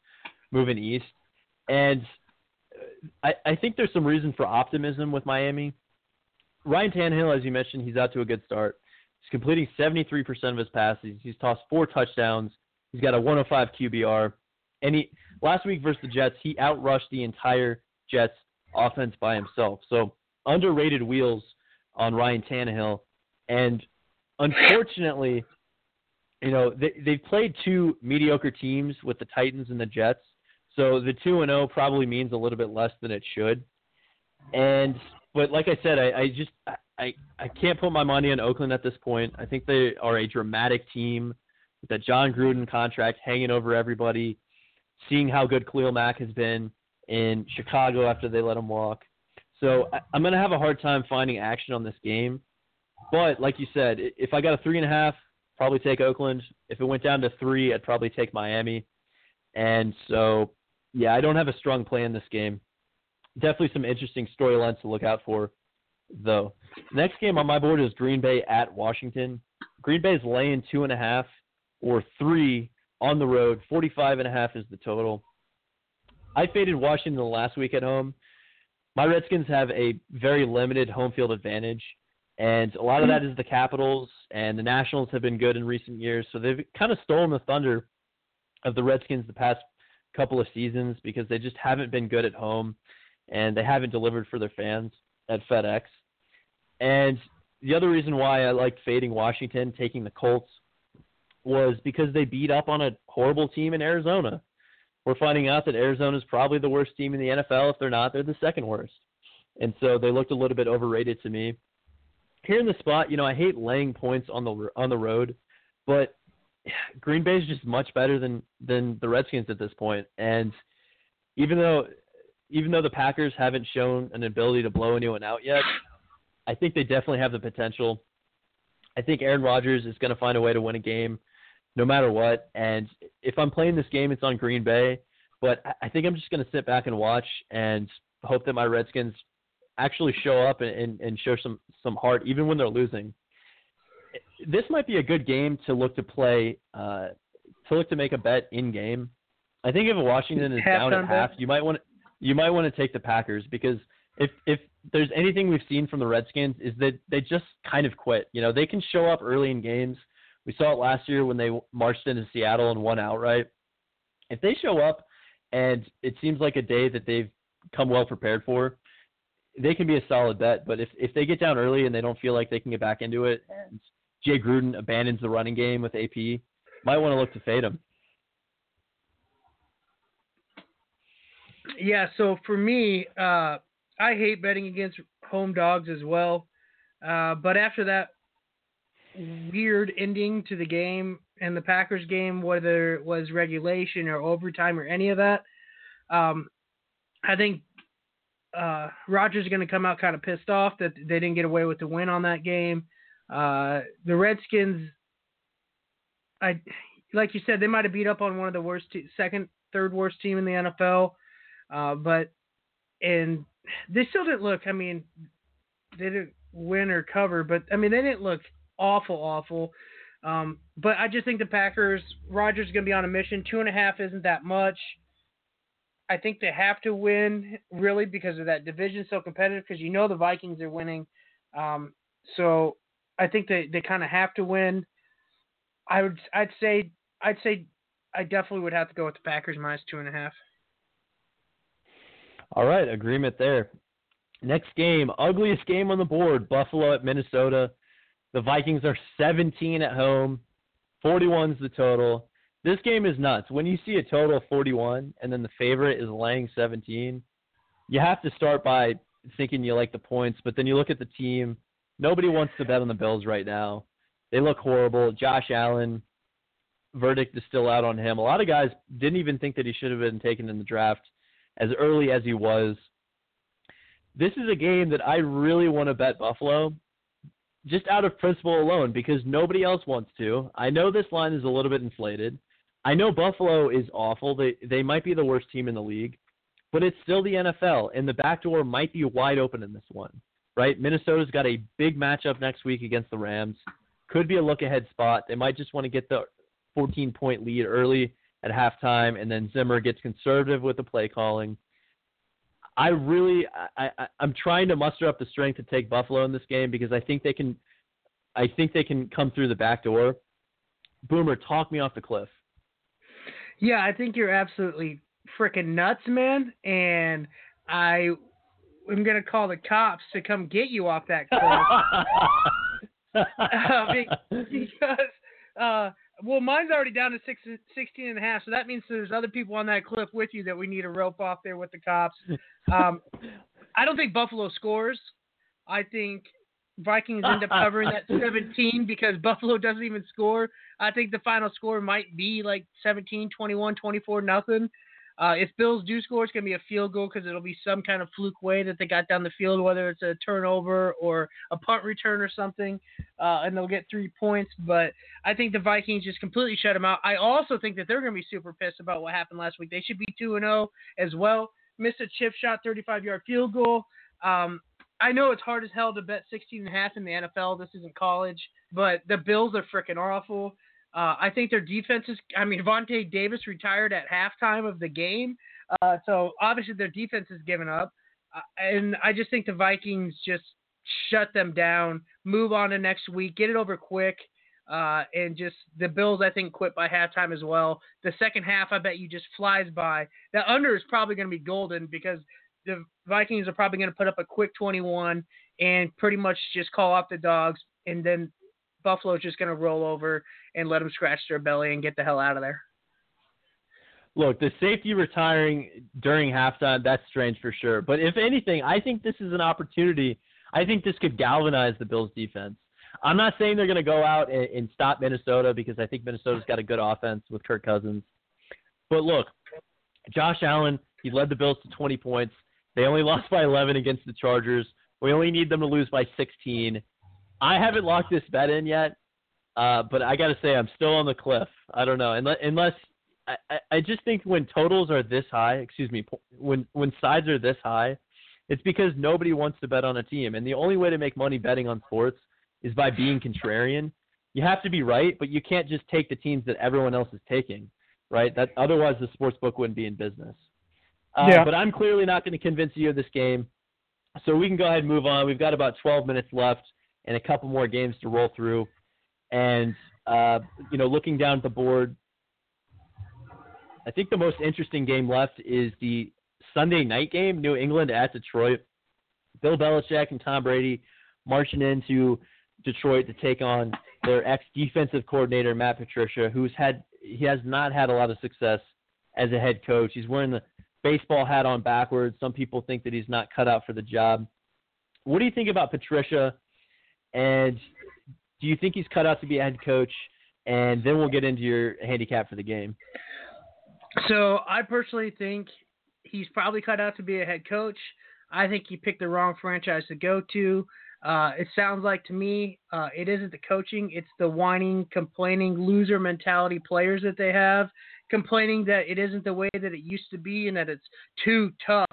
moving east. And I, I think there's some reason for optimism with Miami. Ryan Tannehill, as you mentioned, he's out to a good start. He's completing 73% of his passes. He's tossed four touchdowns. He's got a 105 QBR. And he last week versus the Jets, he outrushed the entire Jets offense by himself. So underrated wheels on Ryan Tannehill. And unfortunately, you know, they they've played two mediocre teams with the Titans and the Jets. So the two and zero oh probably means a little bit less than it should. And but like I said, I, I just I I can't put my money on Oakland at this point. I think they are a dramatic team with that Jon Gruden contract hanging over everybody. Seeing how good Khalil Mack has been in Chicago after they let him walk. So I, I'm going to have a hard time finding action on this game. But like you said, if I got a three and a half, probably take Oakland. If it went down to three, I'd probably take Miami. And so, yeah, I don't have a strong play in this game definitely some interesting storylines to look out for, though. Next game on my board is Green Bay at Washington. Green Bay is laying two and a half or three on the road. Forty-five and a half is the total. I faded Washington last week at home. My Redskins have a very limited home field advantage, and a lot of that is the Capitals and the Nationals have been good in recent years, so they've kind of stolen the thunder of the Redskins the past couple of seasons because they just haven't been good at home and they haven't delivered for their fans at FedEx. And the other reason why I liked fading Washington, taking the Colts, was because they beat up on a horrible team in Arizona. We're finding out that Arizona is probably the worst team in the NFL. If they're not, they're the second worst. And so they looked a little bit overrated to me. Here in the spot, you know, I hate laying points on the on the road, but Green Bay is just much better than than the Redskins at this point. And even though even though the Packers haven't shown an ability to blow anyone out yet, I think they definitely have the potential. I think Aaron Rodgers is going to find a way to win a game no matter what. And if I'm playing this game, it's on Green Bay. But I think I'm just going to sit back and watch and hope that my Redskins actually show up and, and, and show some, some heart, even when they're losing. This might be a good game to look to play, uh, to look to make a bet in game. I think if Washington is half down at half, you might want to you might want to take the Packers because if if there's anything we've seen from the Redskins is that they just kind of quit. You know, they can show up early in games. We saw it last year when they marched into Seattle and won outright. If they show up and it seems like a day that they've come well prepared for, they can be a solid bet. But if if they get down early and they don't feel like they can get back into it, and Jay Gruden abandons the running game with AP, might want to look to fade them. Yeah, so for me, uh, I hate betting against home dogs as well. Uh, but after that weird ending to the game and the Packers game, whether it was regulation or overtime or any of that, um, I think uh, Rodgers is going to come out kind of pissed off that they didn't get away with the win on that game. Uh, the Redskins, I like you said, they might have beat up on one of the worst, te- second, third worst team in the NFL, uh, but and they still didn't look. I mean, they didn't win or cover, but I mean they didn't look awful, awful. Um, but I just think the Packers, Rodgers is going to be on a mission. Two and a half isn't that much. I think they have to win really because of that division so competitive because you know the Vikings are winning. Um, so I think they, they kind of have to win. I would I'd say I'd say I definitely would have to go with the Packers minus two and a half. All right, agreement there. Next game, ugliest game on the board, Buffalo at Minnesota. The Vikings are 17 at home, 41's the total. This game is nuts. When you see a total of 41 and then the favorite is laying 17, you have to start by thinking you like the points, but then you look at the team. Nobody wants to bet on the Bills right now. They look horrible. Josh Allen, verdict is still out on him. A lot of guys didn't even think that he should have been taken in the draft as early as he was. This is a game that I really want to bet Buffalo just out of principle alone because nobody else wants to. I know this line is a little bit inflated. I know Buffalo is awful. They they might be the worst team in the league, but it's still the NFL and the back door might be wide open in this one. Right? Minnesota's got a big matchup next week against the Rams. Could be a look ahead spot. They might just want to get the 14 point lead early at halftime and then Zimmer gets conservative with the play calling. I really I, I I'm trying to muster up the strength to take Buffalo in this game because I think they can I think they can come through the back door. Boomer, talk me off the cliff. Yeah, I think you're absolutely freaking nuts, man, and I am gonna call the cops to come get you off that cliff. uh, because uh, well, mine's already down to six, 16 and a half, so that means there's other people on that cliff with you that we need to rope off there with the cops. Um, I don't think Buffalo scores. I think Vikings end up covering that 17 because Buffalo doesn't even score. I think the final score might be like 17, 21, 24, nothing. Uh, if Bills do score, it's going to be a field goal because it'll be some kind of fluke way that they got down the field, whether it's a turnover or a punt return or something, uh, and they'll get three points. But I think the Vikings just completely shut them out. I also think that they're going to be super pissed about what happened last week. They should be 2 and 0 as well. Missed a chip shot, 35 yard field goal. Um, I know it's hard as hell to bet 16 and a half in the NFL. This isn't college, but the Bills are freaking awful. Uh, I think their defense is. I mean, Vontae Davis retired at halftime of the game, uh, so obviously their defense is given up. Uh, and I just think the Vikings just shut them down, move on to next week, get it over quick, uh, and just the Bills I think quit by halftime as well. The second half I bet you just flies by. The under is probably going to be golden because the Vikings are probably going to put up a quick 21 and pretty much just call off the dogs, and then Buffalo's just going to roll over and let them scratch their belly and get the hell out of there. Look, the safety retiring during halftime, that's strange for sure. But if anything, I think this is an opportunity. I think this could galvanize the Bills defense. I'm not saying they're going to go out and, and stop Minnesota because I think Minnesota's got a good offense with Kirk Cousins. But look, Josh Allen, he led the Bills to 20 points. They only lost by 11 against the Chargers. We only need them to lose by 16. I haven't locked this bet in yet, uh, but I got to say I'm still on the cliff. I don't know unless, unless I, I just think when totals are this high, excuse me, when when sides are this high, it's because nobody wants to bet on a team, and the only way to make money betting on sports is by being contrarian. You have to be right, but you can't just take the teams that everyone else is taking, right? That otherwise the sports book wouldn't be in business. Uh, yeah. But I'm clearly not going to convince you of this game, so we can go ahead and move on. We've got about 12 minutes left and a couple more games to roll through. And uh, you know, looking down at the board, I think the most interesting game left is the Sunday night game, New England at Detroit. Bill Belichick and Tom Brady marching into Detroit to take on their ex defensive coordinator Matt Patricia, who's had he has not had a lot of success as a head coach. He's wearing the baseball hat on backwards. Some people think that he's not cut out for the job. What do you think about Patricia and do you think he's cut out to be a head coach? And then we'll get into your handicap for the game. So I personally think he's probably cut out to be a head coach. I think he picked the wrong franchise to go to. Uh, it sounds like to me, uh, it isn't the coaching, it's the whining, complaining, loser mentality players that they have, complaining that it isn't the way that it used to be and that it's too tough.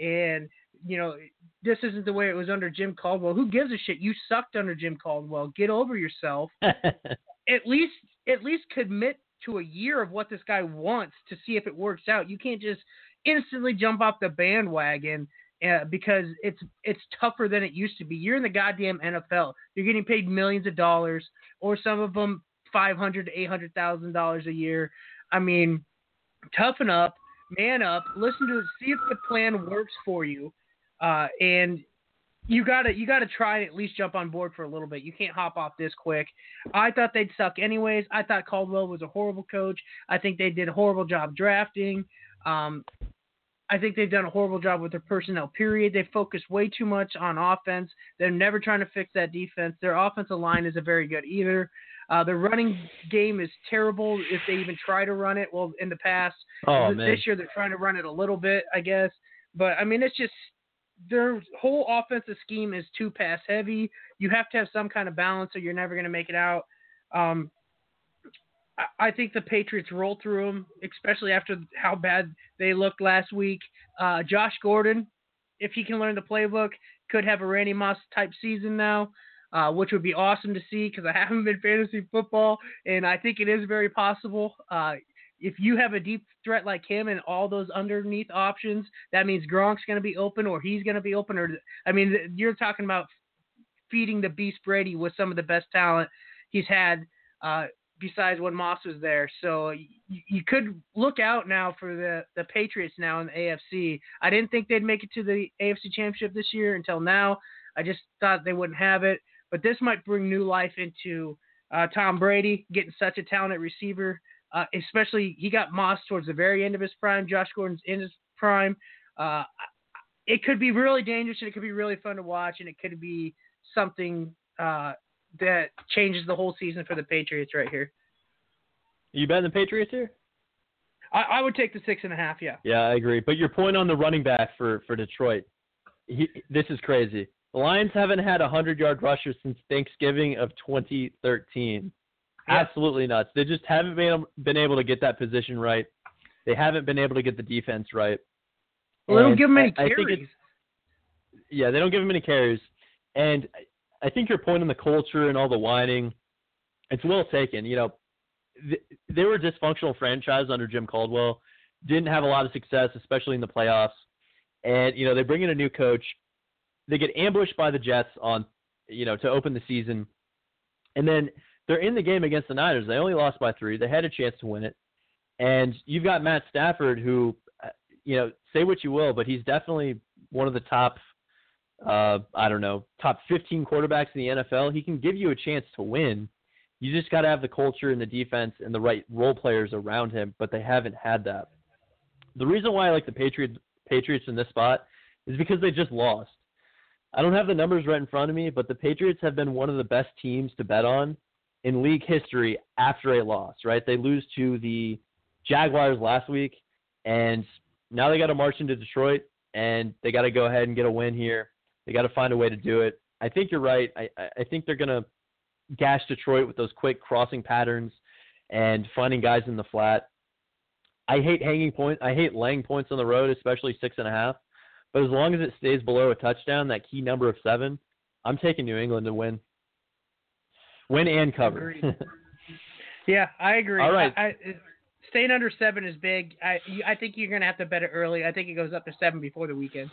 And, you know, this isn't the way it was under Jim Caldwell. Who gives a shit? You sucked under Jim Caldwell. Get over yourself. at least, at least commit to a year of what this guy wants to see if it works out. You can't just instantly jump off the bandwagon uh, because it's it's tougher than it used to be. You're in the goddamn NFL. You're getting paid millions of dollars, or some of them five hundred to eight hundred thousand dollars a year. I mean, toughen up, man up, listen to it, see if the plan works for you, uh, and you gotta you gotta try and at least jump on board for a little bit. You can't hop off this quick. I thought they'd suck anyways. I thought Caldwell was a horrible coach. I think they did a horrible job drafting. Um, I think they've done a horrible job with their personnel, period. They focus way too much on offense. They're never trying to fix that defense. Their offensive line isn't very good either. Uh, their running game is terrible if they even try to run it. Well, in the past, oh, this year they're trying to run it a little bit, I guess. But, I mean, it's just their whole offensive scheme is too pass heavy. You have to have some kind of balance or you're never going to make it out. Um, I think the Patriots roll through them, especially after how bad they looked last week. Uh, Josh Gordon, if he can learn the playbook, could have a Randy Moss type season now, uh, which would be awesome to see because I haven't been fantasy football, and I think it is very possible. Uh, if you have a deep threat like him and all those underneath options, that means Gronk's going to be open or he's going to be open. Or I mean, you're talking about feeding the beast Brady with some of the best talent he's had. Uh, besides when Moss was there. So you, you could look out now for the, the Patriots now in the AFC. I didn't think they'd make it to the AFC Championship this year until now. I just thought they wouldn't have it. But this might bring new life into uh, Tom Brady getting such a talented receiver. Uh, especially he got Moss towards the very end of his prime. Josh Gordon's in his prime. Uh, it could be really dangerous and it could be really fun to watch and it could be something uh, that changes the whole season for the Patriots right here. You betting the Patriots here? I, I, would take the six and a half. Yeah. Yeah, I agree. But your point on the running back for for Detroit, he, this is crazy. The Lions haven't had a hundred yard rusher since Thanksgiving of 2013. Yeah. Absolutely nuts. They just haven't been been able to get that position right. They haven't been able to get the defense right. Well, they don't give them any I, carries. Yeah, they don't give them any carries. And I think your point on the culture and all the whining, it's well taken. You know, they were a dysfunctional franchise under Jim Caldwell. Didn't have a lot of success, especially in the playoffs. And you know, they bring in a new coach. They get ambushed by the Jets on, you know, to open the season, and then they're in the game against the Niners. They only lost by three. They had a chance to win it. And you've got Matt Stafford, who, you know, say what you will, but he's definitely one of the top uh, I don't know, top 15 quarterbacks in the NFL, he can give you a chance to win. You just got to have the culture and the defense and the right role players around him, but they haven't had that. The reason why I like the Patriots Patriots in this spot is because they just lost. I don't have the numbers right in front of me, but the Patriots have been one of the best teams to bet on in league history after a loss, right? They lose to the Jaguars last week and now they got to march into Detroit and they got to go ahead and get a win here they got to find a way to do it. I think you're right. I, I think they're going to gash Detroit with those quick crossing patterns and finding guys in the flat. I hate hanging point. I hate laying points on the road, especially six and a half. But as long as it stays below a touchdown, that key number of seven, I'm taking New England to win. Win and cover. yeah, I agree. All right. I, I, staying under seven is big. I I think you're going to have to bet it early. I think it goes up to seven before the weekend.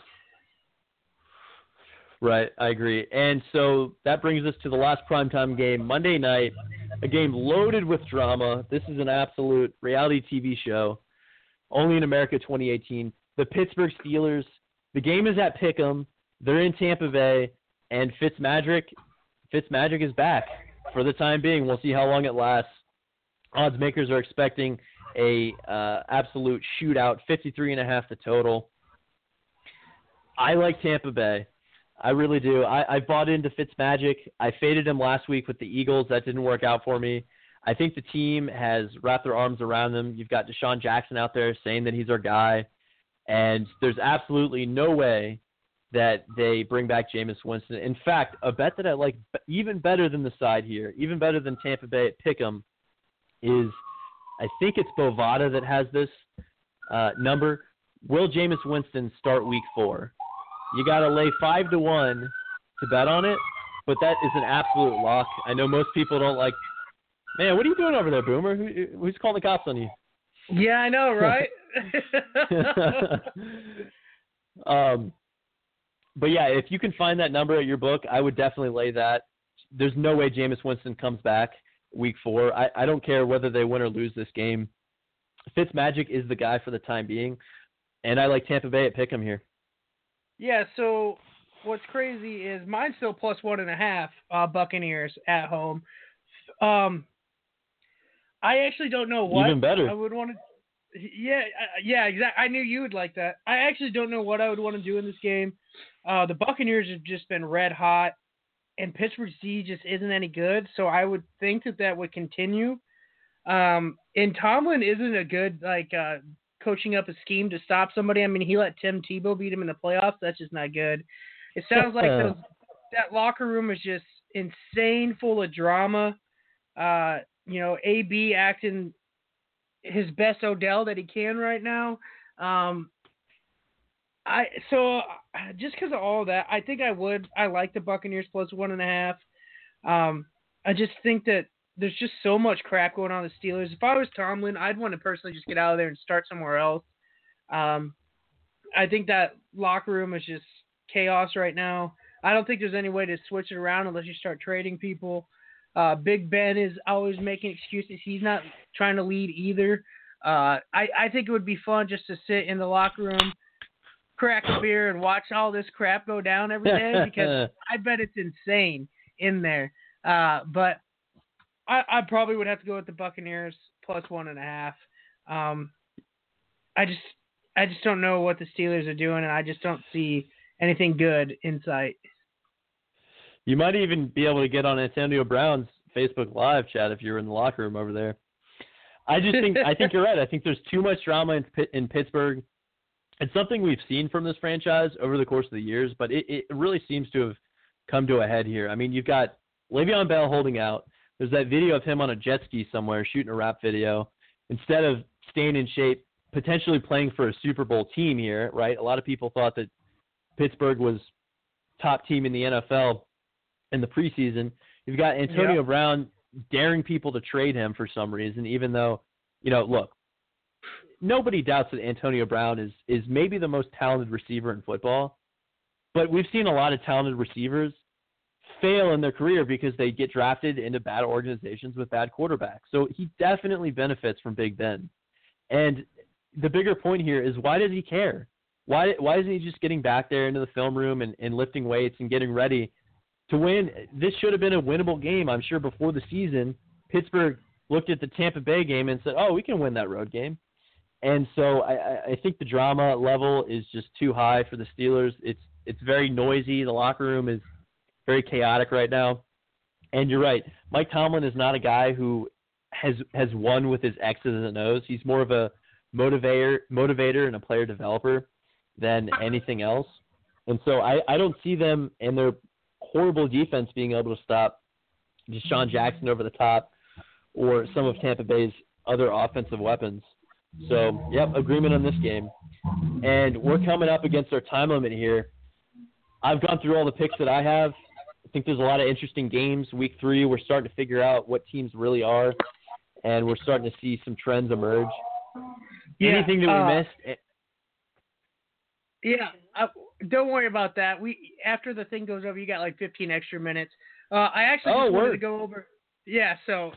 Right, I agree. And so that brings us to the last primetime game, Monday night, a game loaded with drama. This is an absolute reality TV show, only in America 2018. The Pittsburgh Steelers. The game is at Pick'em. They're in Tampa Bay, and Fitzmagic, Fitzmagic is back for the time being. We'll see how long it lasts. Odds makers are expecting a uh, absolute shootout, 53 and a half the total. I like Tampa Bay. I really do. I, I bought into Fitzmagic. I faded him last week with the Eagles. That didn't work out for me. I think the team has wrapped their arms around them. You've got DeSean Jackson out there saying that he's our guy. And there's absolutely no way that they bring back Jameis Winston. In fact, a bet that I like even better than the side here, even better than Tampa Bay at Pick'em, is I think it's Bovada that has this uh, number. Will Jameis Winston start Week Four? You got to lay five to one to bet on it, but that is an absolute lock. I know most people don't like. Man, what are you doing over there, Boomer? Who, who's calling the cops on you? Yeah, I know, right? um, but yeah, if you can find that number at your book, I would definitely lay that. There's no way Jameis Winston comes back week four. I, I don't care whether they win or lose this game. Fitzmagic is the guy for the time being, and I like Tampa Bay at pick'em here. Yeah, so what's crazy is mine's still plus one and a half uh, Buccaneers at home. Um, I actually don't know what Even better. I would want to. Yeah, yeah, exactly. I knew you would like that. I actually don't know what I would want to do in this game. Uh, the Buccaneers have just been red hot, and Pittsburgh C just isn't any good. So I would think that that would continue. Um, and Tomlin isn't a good like uh, coaching up a scheme to stop somebody. I mean, he let Tim Tebow beat him in the playoffs. That's just not good. It sounds like those, that locker room is just insane, full of drama. Uh, you know, AB acting his best Odell that he can right now. Um, I so just because of all that, I think I would. I like the Buccaneers plus one and a half. Um, I just think that there's just so much crap going on the Steelers. If I was Tomlin, I'd want to personally just get out of there and start somewhere else. Um, I think that locker room is just chaos right now. I don't think there's any way to switch it around unless you start trading people. Uh, Big Ben is always making excuses. He's not trying to lead either. Uh, I, I think it would be fun just to sit in the locker room, crack a beer, and watch all this crap go down every day because I bet it's insane in there. Uh, but I, I probably would have to go with the Buccaneers plus one and a half. Um, I just I just don't know what the Steelers are doing, and I just don't see anything good in sight. You might even be able to get on Antonio Brown's Facebook Live chat if you're in the locker room over there. I just think I think you're right. I think there's too much drama in, in Pittsburgh. It's something we've seen from this franchise over the course of the years, but it, it really seems to have come to a head here. I mean, you've got Le'Veon Bell holding out. There's that video of him on a jet ski somewhere shooting a rap video. Instead of staying in shape, potentially playing for a Super Bowl team here, right? A lot of people thought that Pittsburgh was top team in the NFL in the preseason. You've got Antonio yep. Brown daring people to trade him for some reason, even though, you know, look, nobody doubts that Antonio Brown is is maybe the most talented receiver in football, but we've seen a lot of talented receivers fail in their career because they get drafted into bad organizations with bad quarterbacks. So he definitely benefits from Big Ben. And the bigger point here is why does he care? Why why isn't he just getting back there into the film room and, and lifting weights and getting ready to win? This should have been a winnable game, I'm sure, before the season. Pittsburgh looked at the Tampa Bay game and said, "Oh, we can win that road game." And so I, I think the drama level is just too high for the Steelers. It's it's very noisy. The locker room is very chaotic right now. And you're right, Mike Tomlin is not a guy who has has won with his X's and O's. He's more of a motivator, motivator, and a player developer than anything else. And so I, I don't see them and their horrible defense being able to stop DeSean Jackson over the top or some of Tampa Bay's other offensive weapons. So, yep, agreement on this game. And we're coming up against our time limit here. I've gone through all the picks that I have. I think there's a lot of interesting games. Week three, we're starting to figure out what teams really are, and we're starting to see some trends emerge. Yeah, Anything that we uh, missed? Yeah, uh, don't worry about that. We after the thing goes over, you got like 15 extra minutes. Uh, I actually oh, just wanted to go over. Yeah, so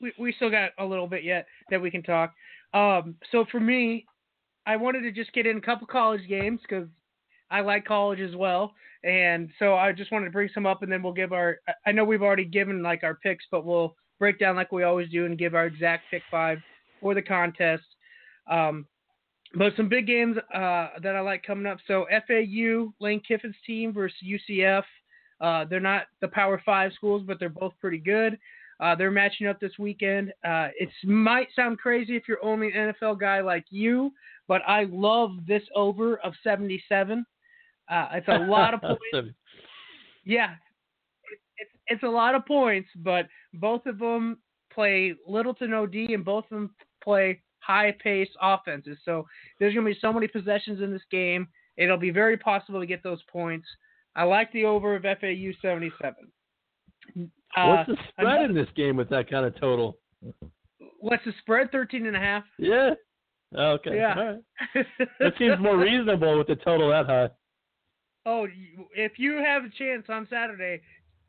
we we still got a little bit yet that we can talk. Um, so for me, I wanted to just get in a couple college games because I like college as well, and so I just wanted to bring some up, and then we'll give our. I know we've already given like our picks, but we'll break down like we always do and give our exact pick five for the contest. Um, but some big games uh, that I like coming up. So FAU, Lane Kiffin's team versus UCF. Uh, they're not the Power Five schools, but they're both pretty good. Uh, they're matching up this weekend. Uh, it might sound crazy if you're only an NFL guy like you, but I love this over of 77. Uh, it's a lot of points. yeah, it's it's a lot of points, but both of them play little to no D, and both of them play high paced offenses. So there's going to be so many possessions in this game. It'll be very possible to get those points. I like the over of FAU 77. Uh, What's the spread another, in this game with that kind of total? What's the spread? 13 and a half. Yeah. Okay. Yeah. All right. that seems more reasonable with the total that high. Oh, if you have a chance on Saturday,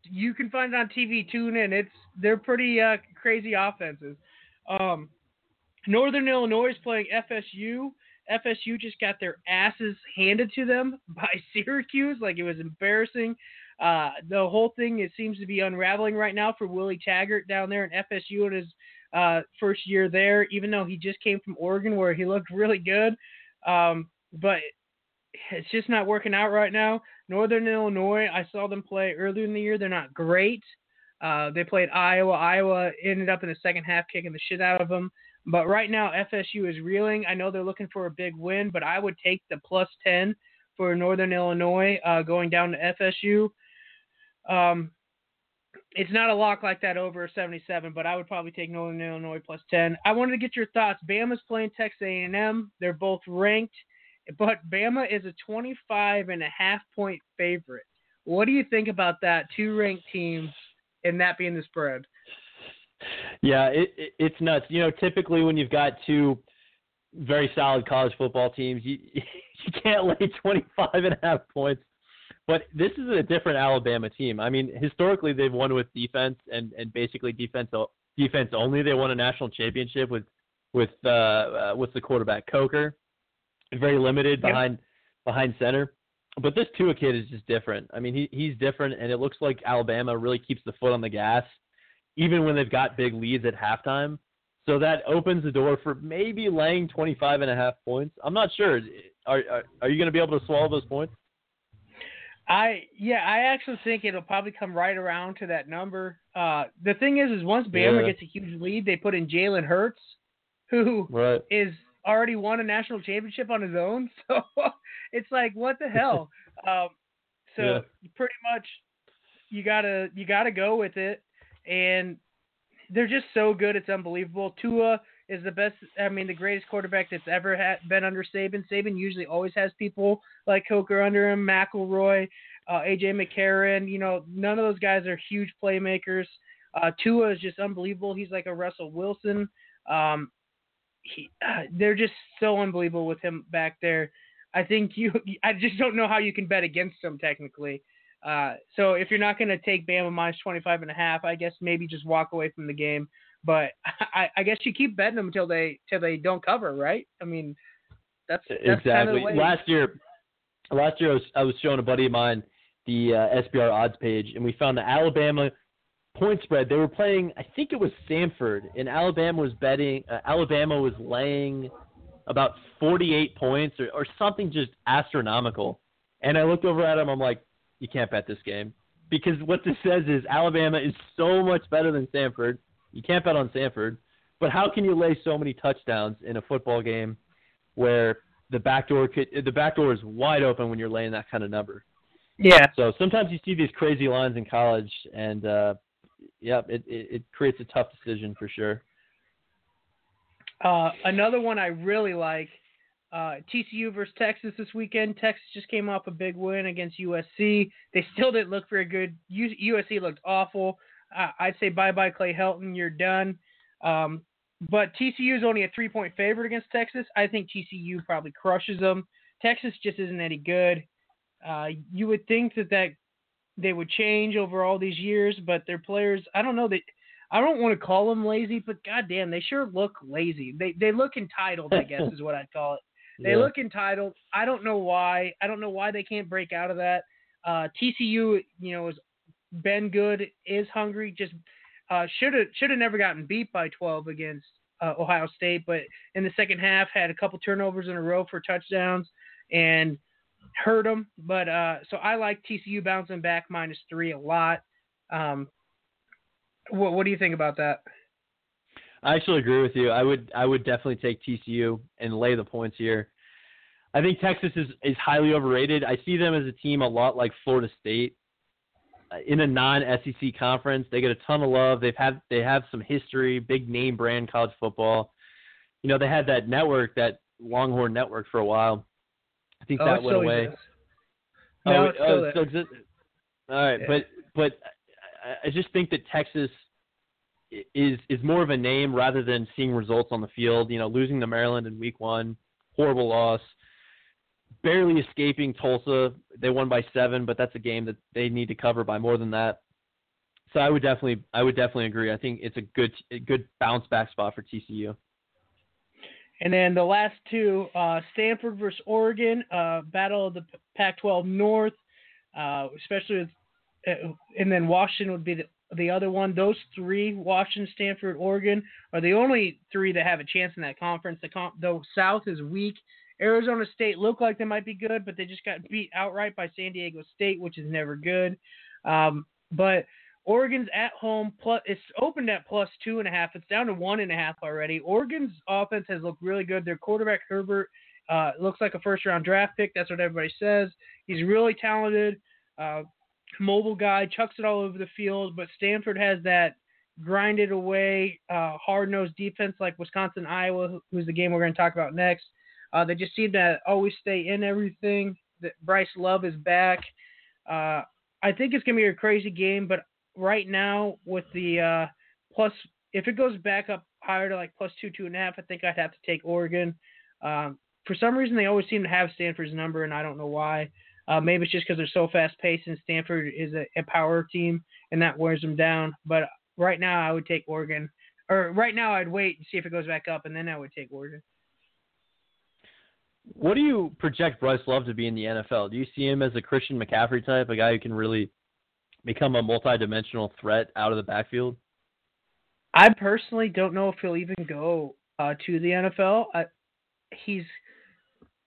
you can find it on TV. Tune in. It's they're pretty uh, crazy offenses. Um, Northern Illinois is playing FSU. FSU just got their asses handed to them by Syracuse. Like it was embarrassing. Uh, the whole thing it seems to be unraveling right now for Willie Taggart down there in FSU in his uh, first year there. Even though he just came from Oregon where he looked really good, um, but it's just not working out right now. Northern Illinois, I saw them play earlier in the year. They're not great. Uh, they played Iowa. Iowa ended up in the second half kicking the shit out of them. But right now, FSU is reeling. I know they're looking for a big win, but I would take the plus 10 for Northern Illinois uh, going down to FSU. Um, it's not a lock like that over 77, but I would probably take Northern Illinois plus 10. I wanted to get your thoughts. Bama's playing Texas A&M. They're both ranked, but Bama is a 25 and a half point favorite. What do you think about that? Two ranked teams and that being the spread. Yeah, it, it, it's nuts. You know, typically when you've got two very solid college football teams, you you can't lay 25 and a half points. But this is a different Alabama team. I mean, historically they've won with defense and and basically defense defense only. They won a national championship with with uh, uh with the quarterback Coker, very limited behind yep. behind center. But this Tua kid is just different. I mean, he he's different, and it looks like Alabama really keeps the foot on the gas even when they've got big leads at halftime. So that opens the door for maybe laying 25 and a half points. I'm not sure. Are are, are you going to be able to swallow those points? I yeah, I actually think it'll probably come right around to that number. Uh, the thing is, is once Bama yeah. gets a huge lead, they put in Jalen Hurts, who right. is already won a national championship on his own. So it's like, what the hell? um, so yeah. pretty much, you gotta you gotta go with it and they're just so good. It's unbelievable. Tua is the best. I mean, the greatest quarterback that's ever had, been under Saban. Saban usually always has people like Coker under him, McElroy, uh, AJ McCarron. You know, none of those guys are huge playmakers. Uh, Tua is just unbelievable. He's like a Russell Wilson. Um, he, uh, they're just so unbelievable with him back there. I think you. I just don't know how you can bet against them technically. Uh, so if you're not going to take Bama minus 25 and a half, I guess maybe just walk away from the game. But I, I guess you keep betting them until they till they don't cover, right? I mean, that's, that's exactly kind of last year. Last year I was, I was showing a buddy of mine the uh, SBR odds page, and we found the Alabama point spread. They were playing, I think it was Stanford, and Alabama was betting. Uh, Alabama was laying about 48 points or, or something just astronomical. And I looked over at him. I'm like, you can't bet this game because what this says is Alabama is so much better than Stanford. You can't bet on Stanford, but how can you lay so many touchdowns in a football game where the back door could, the back door is wide open when you're laying that kind of number? Yeah. So sometimes you see these crazy lines in college, and uh, yeah, it, it, it creates a tough decision for sure. Uh, another one I really like uh, TCU versus Texas this weekend. Texas just came off a big win against USC. They still didn't look very good. USC looked awful. Uh, I'd say bye bye Clay Helton. You're done. Um, but TCU is only a three point favorite against Texas. I think TCU probably crushes them. Texas just isn't any good. Uh, you would think that that they would change over all these years, but their players, I don't know that. I don't want to call them lazy, but goddamn, they sure look lazy. They they look entitled, I guess is what I'd call it. They yeah. look entitled. I don't know why. I don't know why they can't break out of that. Uh, TCU, you know, has been good, is hungry. Just should have should have never gotten beat by 12 against uh, Ohio State, but in the second half had a couple turnovers in a row for touchdowns and hurt them. But uh, so I like TCU bouncing back minus three a lot. Um, what, what do you think about that? I actually agree with you. I would I would definitely take TCU and lay the points here. I think Texas is is highly overrated. I see them as a team a lot like Florida State uh, in a non-SEC conference. They get a ton of love. They've had they have some history, big name brand college football. You know, they had that network, that Longhorn network for a while. I think oh, that went away. Exists. Oh, No, it- oh, still exists? All right, Yeah. but but I- I just think that Texas is is more of a name rather than seeing results on the field. You know, losing to Maryland in Week One, horrible loss. Barely escaping Tulsa. They won by seven, but that's a game that they need to cover by more than that. So I would definitely I would definitely agree. I think it's a good a good bounce back spot for TCU. And then the last two, uh, Stanford versus Oregon, uh, battle of the Pac-12 North, uh, especially with, uh, and then Washington would be the, the other one. Those three, Washington, Stanford, Oregon, are the only three that have a chance in that conference. The, South is weak. Arizona State look like they might be good, but they just got beat outright by San Diego State, which is never good. Um, but Oregon's at home. Plus, it's opened at plus two and a half. It's down to one and a half already. Oregon's offense has looked really good. Their quarterback Herbert uh, looks like a first round draft pick. That's what everybody says. He's really talented, uh, mobile guy, chucks it all over the field. But Stanford has that grinded away, uh, hard nosed defense like Wisconsin, Iowa, who's the game we're going to talk about next. Uh, they just seem to always stay in everything. That Bryce Love is back. Uh, I think it's going to be a crazy game, but right now with the uh, plus, if it goes back up higher to like plus two, two and a half, I think I'd have to take Oregon. Um, for some reason, they always seem to have Stanford's number, and I don't know why. Uh, maybe it's just because they're so fast paced, and Stanford is a, a power team, and that wears them down. But right now, I would take Oregon. Or right now, I'd wait and see if it goes back up, and then I would take Oregon. What do you project Bryce Love to be in the NFL? Do you see him as a Christian McCaffrey type, a guy who can really become a multi-dimensional threat out of the backfield? I personally don't know if he'll even go uh, to the NFL. I, he's,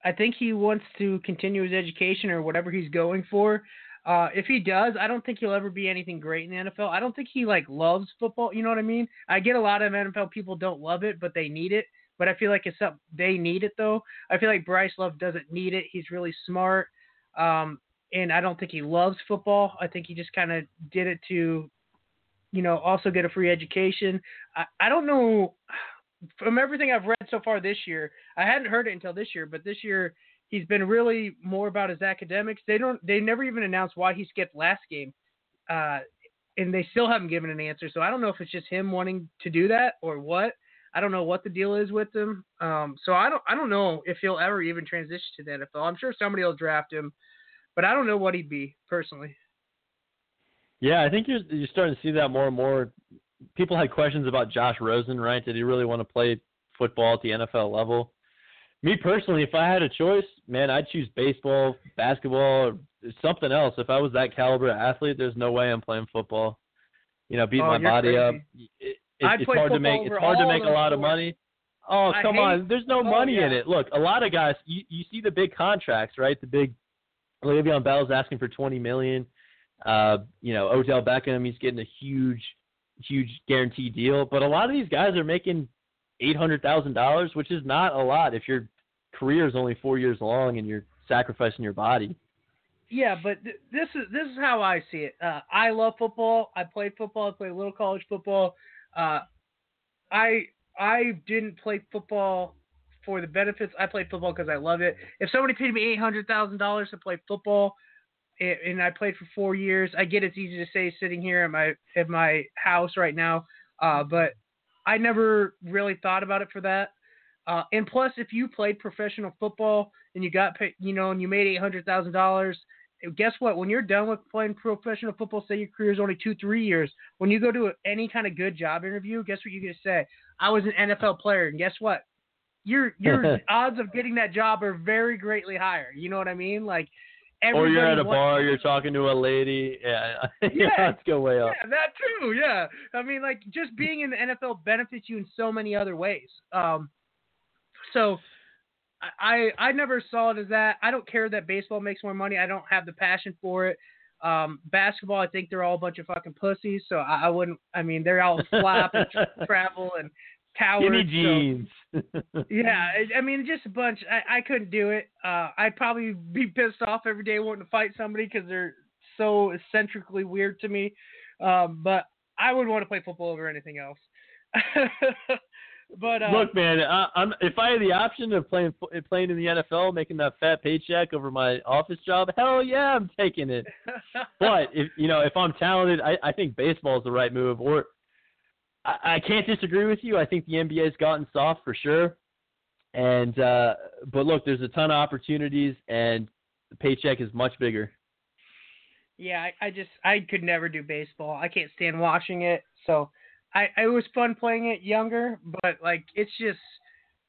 I think he wants to continue his education or whatever he's going for. Uh, if he does, I don't think he'll ever be anything great in the NFL. I don't think he like loves football. You know what I mean? I get a lot of NFL people don't love it, but they need it. But I feel like it's up. they need it though. I feel like Bryce Love doesn't need it. He's really smart, um, and I don't think he loves football. I think he just kind of did it to you know, also get a free education. I, I don't know from everything I've read so far this year. I hadn't heard it until this year, but this year he's been really more about his academics. They don't. They never even announced why he skipped last game, uh, and they still haven't given an answer. So I don't know if it's just him wanting to do that or what. I don't know what the deal is with him. Um, so I don't. I don't know if he'll ever even transition to the NFL. I'm sure somebody will draft him, but I don't know what he'd be personally. Yeah, I think you're you're starting to see that more and more. People had questions about Josh Rosen, right? Did he really want to play football at the NFL level? Me personally, if I had a choice, man, I'd choose baseball, basketball, or something else. If I was that caliber athlete, there's no way I'm playing football. You know, beat Oh, my body up. crazy. It, I'd it's hard to make. It's hard to make a lot of money. Oh, come hate- on. There's no oh, money in it. Look, a lot of guys. You you see the big contracts, right? The big. Le'Veon Bell's asking for 20 million. Uh, you know, Odell Beckham, he's getting a huge, huge guaranteed deal. But a lot of these guys are making eight hundred thousand dollars, which is not a lot if your career is only four years long and you're sacrificing your body. Yeah, but th- this is this is how I see it. Uh, I love football. I played football. I played a little college football. Uh, I I didn't play football for the benefits. I played football because I love it. If somebody paid me eight hundred thousand dollars to play football, and I played for four years, I get it's easy to say sitting here at my at my house right now. Uh, but I never really thought about it for that. Uh, and plus, if you played professional football and you got paid, you know, and you made eight hundred thousand dollars, guess what? When you're done with playing professional football, say your career is only two, three years, when you go to any kind of good job interview, guess what you're gonna say? I was an NFL player, and guess what? Your your odds of getting that job are very greatly higher. You know what I mean? Like, Or you're at a bar, you're talking to a lady. Yeah, Yeah. let's go way up. Yeah, that too. Yeah, I mean, like just being in the NFL benefits you in so many other ways. Um, so I I I never saw it as that. I don't care that baseball makes more money. I don't have the passion for it. Um, basketball, I think they're all a bunch of fucking pussies. So I, I wouldn't. I mean, they're all flop and travel and cowards. Give me so- jeans. yeah, I- I mean, just a bunch. I, I couldn't do it. Uh, I'd probably be pissed off every day wanting to fight somebody because they're so eccentrically weird to me. Um, but I would want to play football over anything else. but uh, Look, man, I, I'm if I had the option of playing playing in the NFL, making that fat paycheck over my office job, hell yeah, I'm taking it. But if you know, if I'm talented, I, I think baseball is the right move. Or I, I can't disagree with you. I think the NBA's gotten soft for sure. And uh but look, there's a ton of opportunities, and the paycheck is much bigger. yeah, I, I just I could never do baseball. I can't stand watching it. So I it was fun playing it younger, but like it's just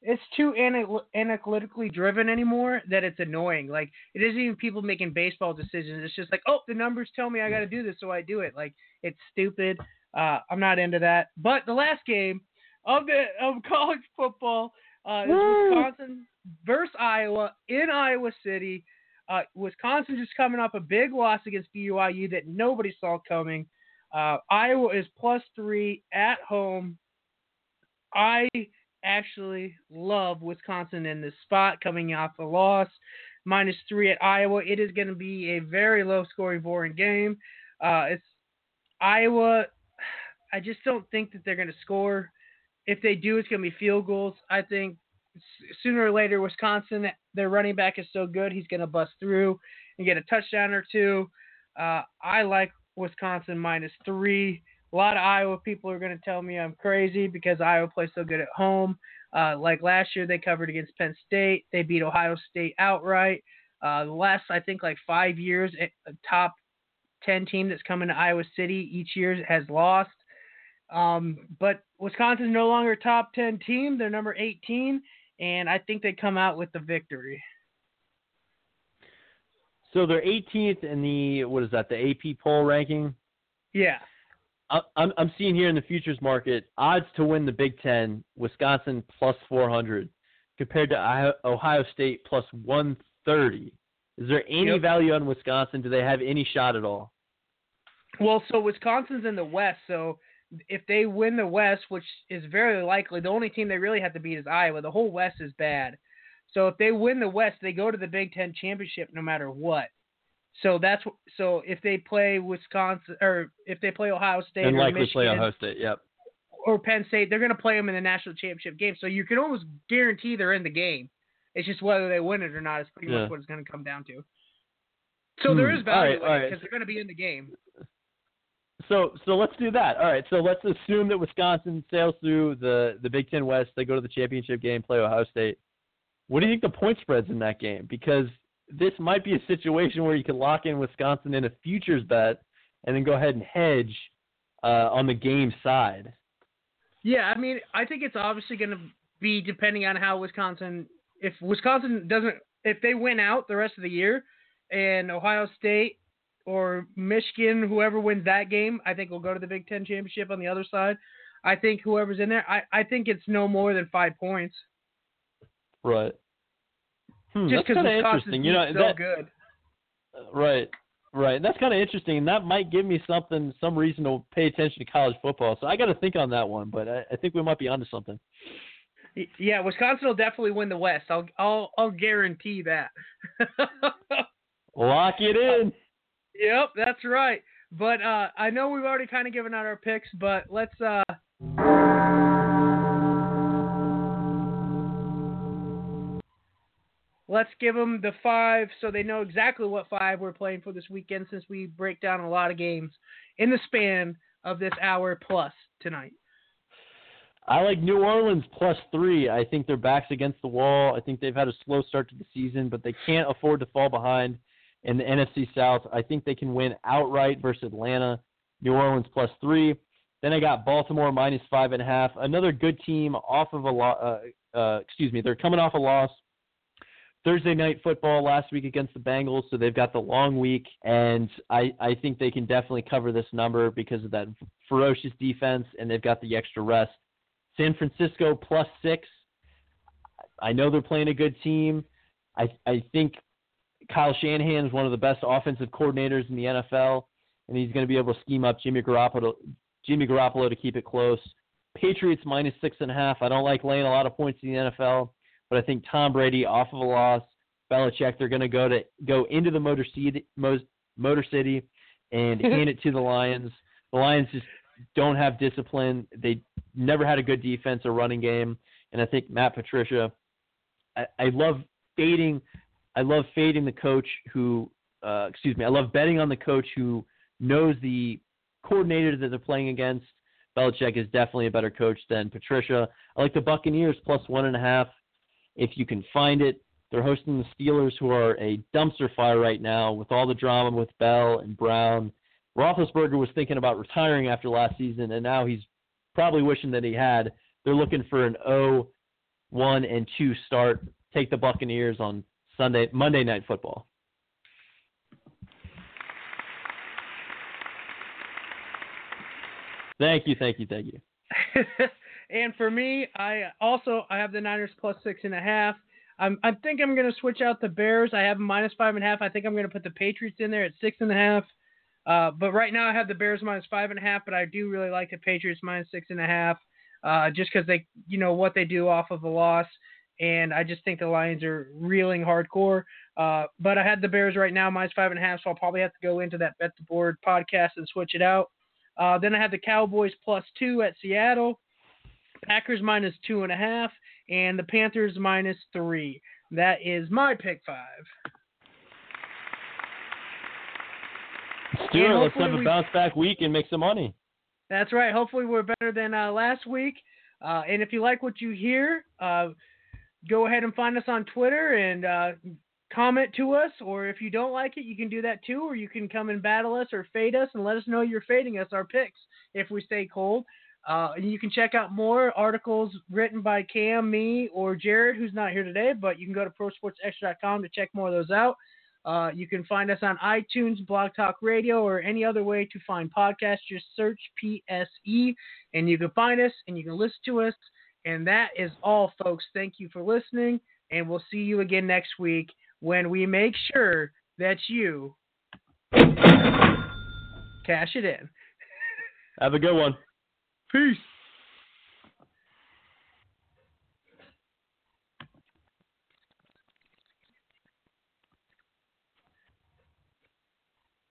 it's too ana- analytically driven anymore that it's annoying. Like it isn't even people making baseball decisions. It's just like, oh, the numbers tell me I got to do this, so I do it. Like it's stupid. Uh, I'm not into that. But the last game of the of college football uh, is Woo! Wisconsin versus Iowa in Iowa City. Uh, Wisconsin just coming up a big loss against BYU that nobody saw coming. Uh, Iowa is plus three at home. I actually love Wisconsin in this spot coming off a loss. Minus three at Iowa. It is going to be a very low scoring, boring game. Uh, it's Iowa. I just don't think that they're going to score. If they do, it's going to be field goals. I think sooner or later, Wisconsin, their running back is so good, he's going to bust through and get a touchdown or two. Uh, I like Wisconsin minus three. A lot of Iowa people are going to tell me I'm crazy because Iowa plays so good at home. Uh, like last year, they covered against Penn State. They beat Ohio State outright. Uh, the last, I think, like five years, a top 10 team that's coming to Iowa City each year has lost. Um, but Wisconsin's no longer a top 10 team. They're number 18, and I think they come out with the victory. So they're 18th in the what is that? The AP poll ranking. Yeah. I- I'm I'm seeing here in the futures market odds to win the Big Ten. Wisconsin plus 400, compared to Ohio- Ohio State plus 130. Is there any Yep. value on Wisconsin? Do they have any shot at all? Well, so Wisconsin's in the West, so if they win the West, which is very likely, the only team they really have to beat is Iowa. The whole West is bad. So if they win the West, they go to the Big Ten championship no matter what. So that's so if they play Wisconsin or if they play Ohio State and or likely play Michigan Ohio State. Yep. or Penn State, they're going to play them in the national championship game. So you can almost guarantee they're in the game. It's just whether they win it or not is pretty Yeah. much what it's going to come down to. So there Hmm. is value All right, right. because they're going to be in the game. So so let's do that. All right. So let's assume that Wisconsin sails through the the Big Ten West. They go to the championship game, play Ohio State. What do you think the point spreads in that game? Because this might be a situation where you can lock in Wisconsin in a futures bet and then go ahead and hedge uh, on the game side. Yeah, I mean, I think it's obviously going to be depending on how Wisconsin. If Wisconsin doesn't, if they win out the rest of the year, and Ohio State or Michigan, whoever wins that game, I think will go to the Big Ten championship on the other side. I think whoever's in there, I, I think it's no more than five points. Right. Hmm, Just that's because kind of Wisconsin's interesting. You know, so that, good. Right. Right. That's kind of interesting, and that might give me something, some reason to pay attention to college football. So I got to think on that one, but I, I think we might be onto something. Yeah, Wisconsin will definitely win the West. I'll I'll I'll guarantee that. Lock it in. Yep, that's right. But uh, I know we've already kind of given out our picks, but let's uh, let's give them the five so they know exactly what five we're playing for this weekend. Since we break down a lot of games in the span of this hour plus tonight. I like New Orleans plus three. I think their backs against the wall. I think they've had a slow start to the season, but they can't afford to fall behind in the NFC South. I think they can win outright versus Atlanta. New Orleans plus three. Then I got Baltimore minus five and a half. Another good team off of a lo- uh, uh, excuse me, they're coming off a loss. Thursday night football last week against the Bengals, so they've got the long week, and I, I think they can definitely cover this number because of that ferocious defense, and they've got the extra rest. San Francisco plus six. I know they're playing a good team. I I think Kyle Shanahan is one of the best offensive coordinators in the NFL, and he's going to be able to scheme up Jimmy Garoppolo, Jimmy Garoppolo to keep it close. Patriots minus six and a half. I don't like laying a lot of points in the NFL, but I think Tom Brady off of a loss, Belichick, they're going to go to go into the Motor City, Motor City, and hand it to the Lions. The Lions just don't have discipline. They never had a good defense or running game, and I think Matt Patricia. I, I love fading. I love fading the coach who. Uh, excuse me. I love betting on the coach who knows the coordinator that they're playing against. Belichick is definitely a better coach than Patricia. I like the Buccaneers plus one and a half if you can find it. They're hosting the Steelers, who are a dumpster fire right now with all the drama with Bell and Brown. Roethlisberger was thinking about retiring after last season, and now he's probably wishing that he had. They're looking for an 0, 1, and 2 start. Take the Buccaneers on Sunday, Monday Night Football. Thank you, thank you, thank you. and for me, I also I have the Niners plus six and a half. I'm, I think I'm going to switch out the Bears. I have minus five and a half. I think I'm going to put the Patriots in there at six and a half. Uh, but right now I have the Bears minus five and a half. But I do really like the Patriots minus six and a half, uh, just because they, you know, what they do off of a loss. And I just think the Lions are reeling hardcore. Uh, but I had the Bears right now minus five and a half, so I'll probably have to go into that bet the board podcast and switch it out. Uh, then I have the Cowboys plus two at Seattle, Packers minus two and a half, and the Panthers minus three. That is my pick five. Stuart, let's have a bounce back week and make some money. That's right. Hopefully, we're better than uh, last week. Uh, and if you like what you hear, uh, go ahead and find us on Twitter and uh, comment to us, or if you don't like it, you can do that too, or you can come and battle us or fade us and let us know you're fading us our picks if we stay cold. Uh, you can check out more articles written by Cam, me, or Jared, who's not here today, but you can go to prosportsextra.com to check more of those out. Uh, you can find us on iTunes, Blog Talk Radio, or any other way to find podcasts. Just search PSE, and you can find us and you can listen to us. And that is all, folks. Thank you for listening, and we'll see you again next week when we make sure that you cash it in. Have a good one. Peace.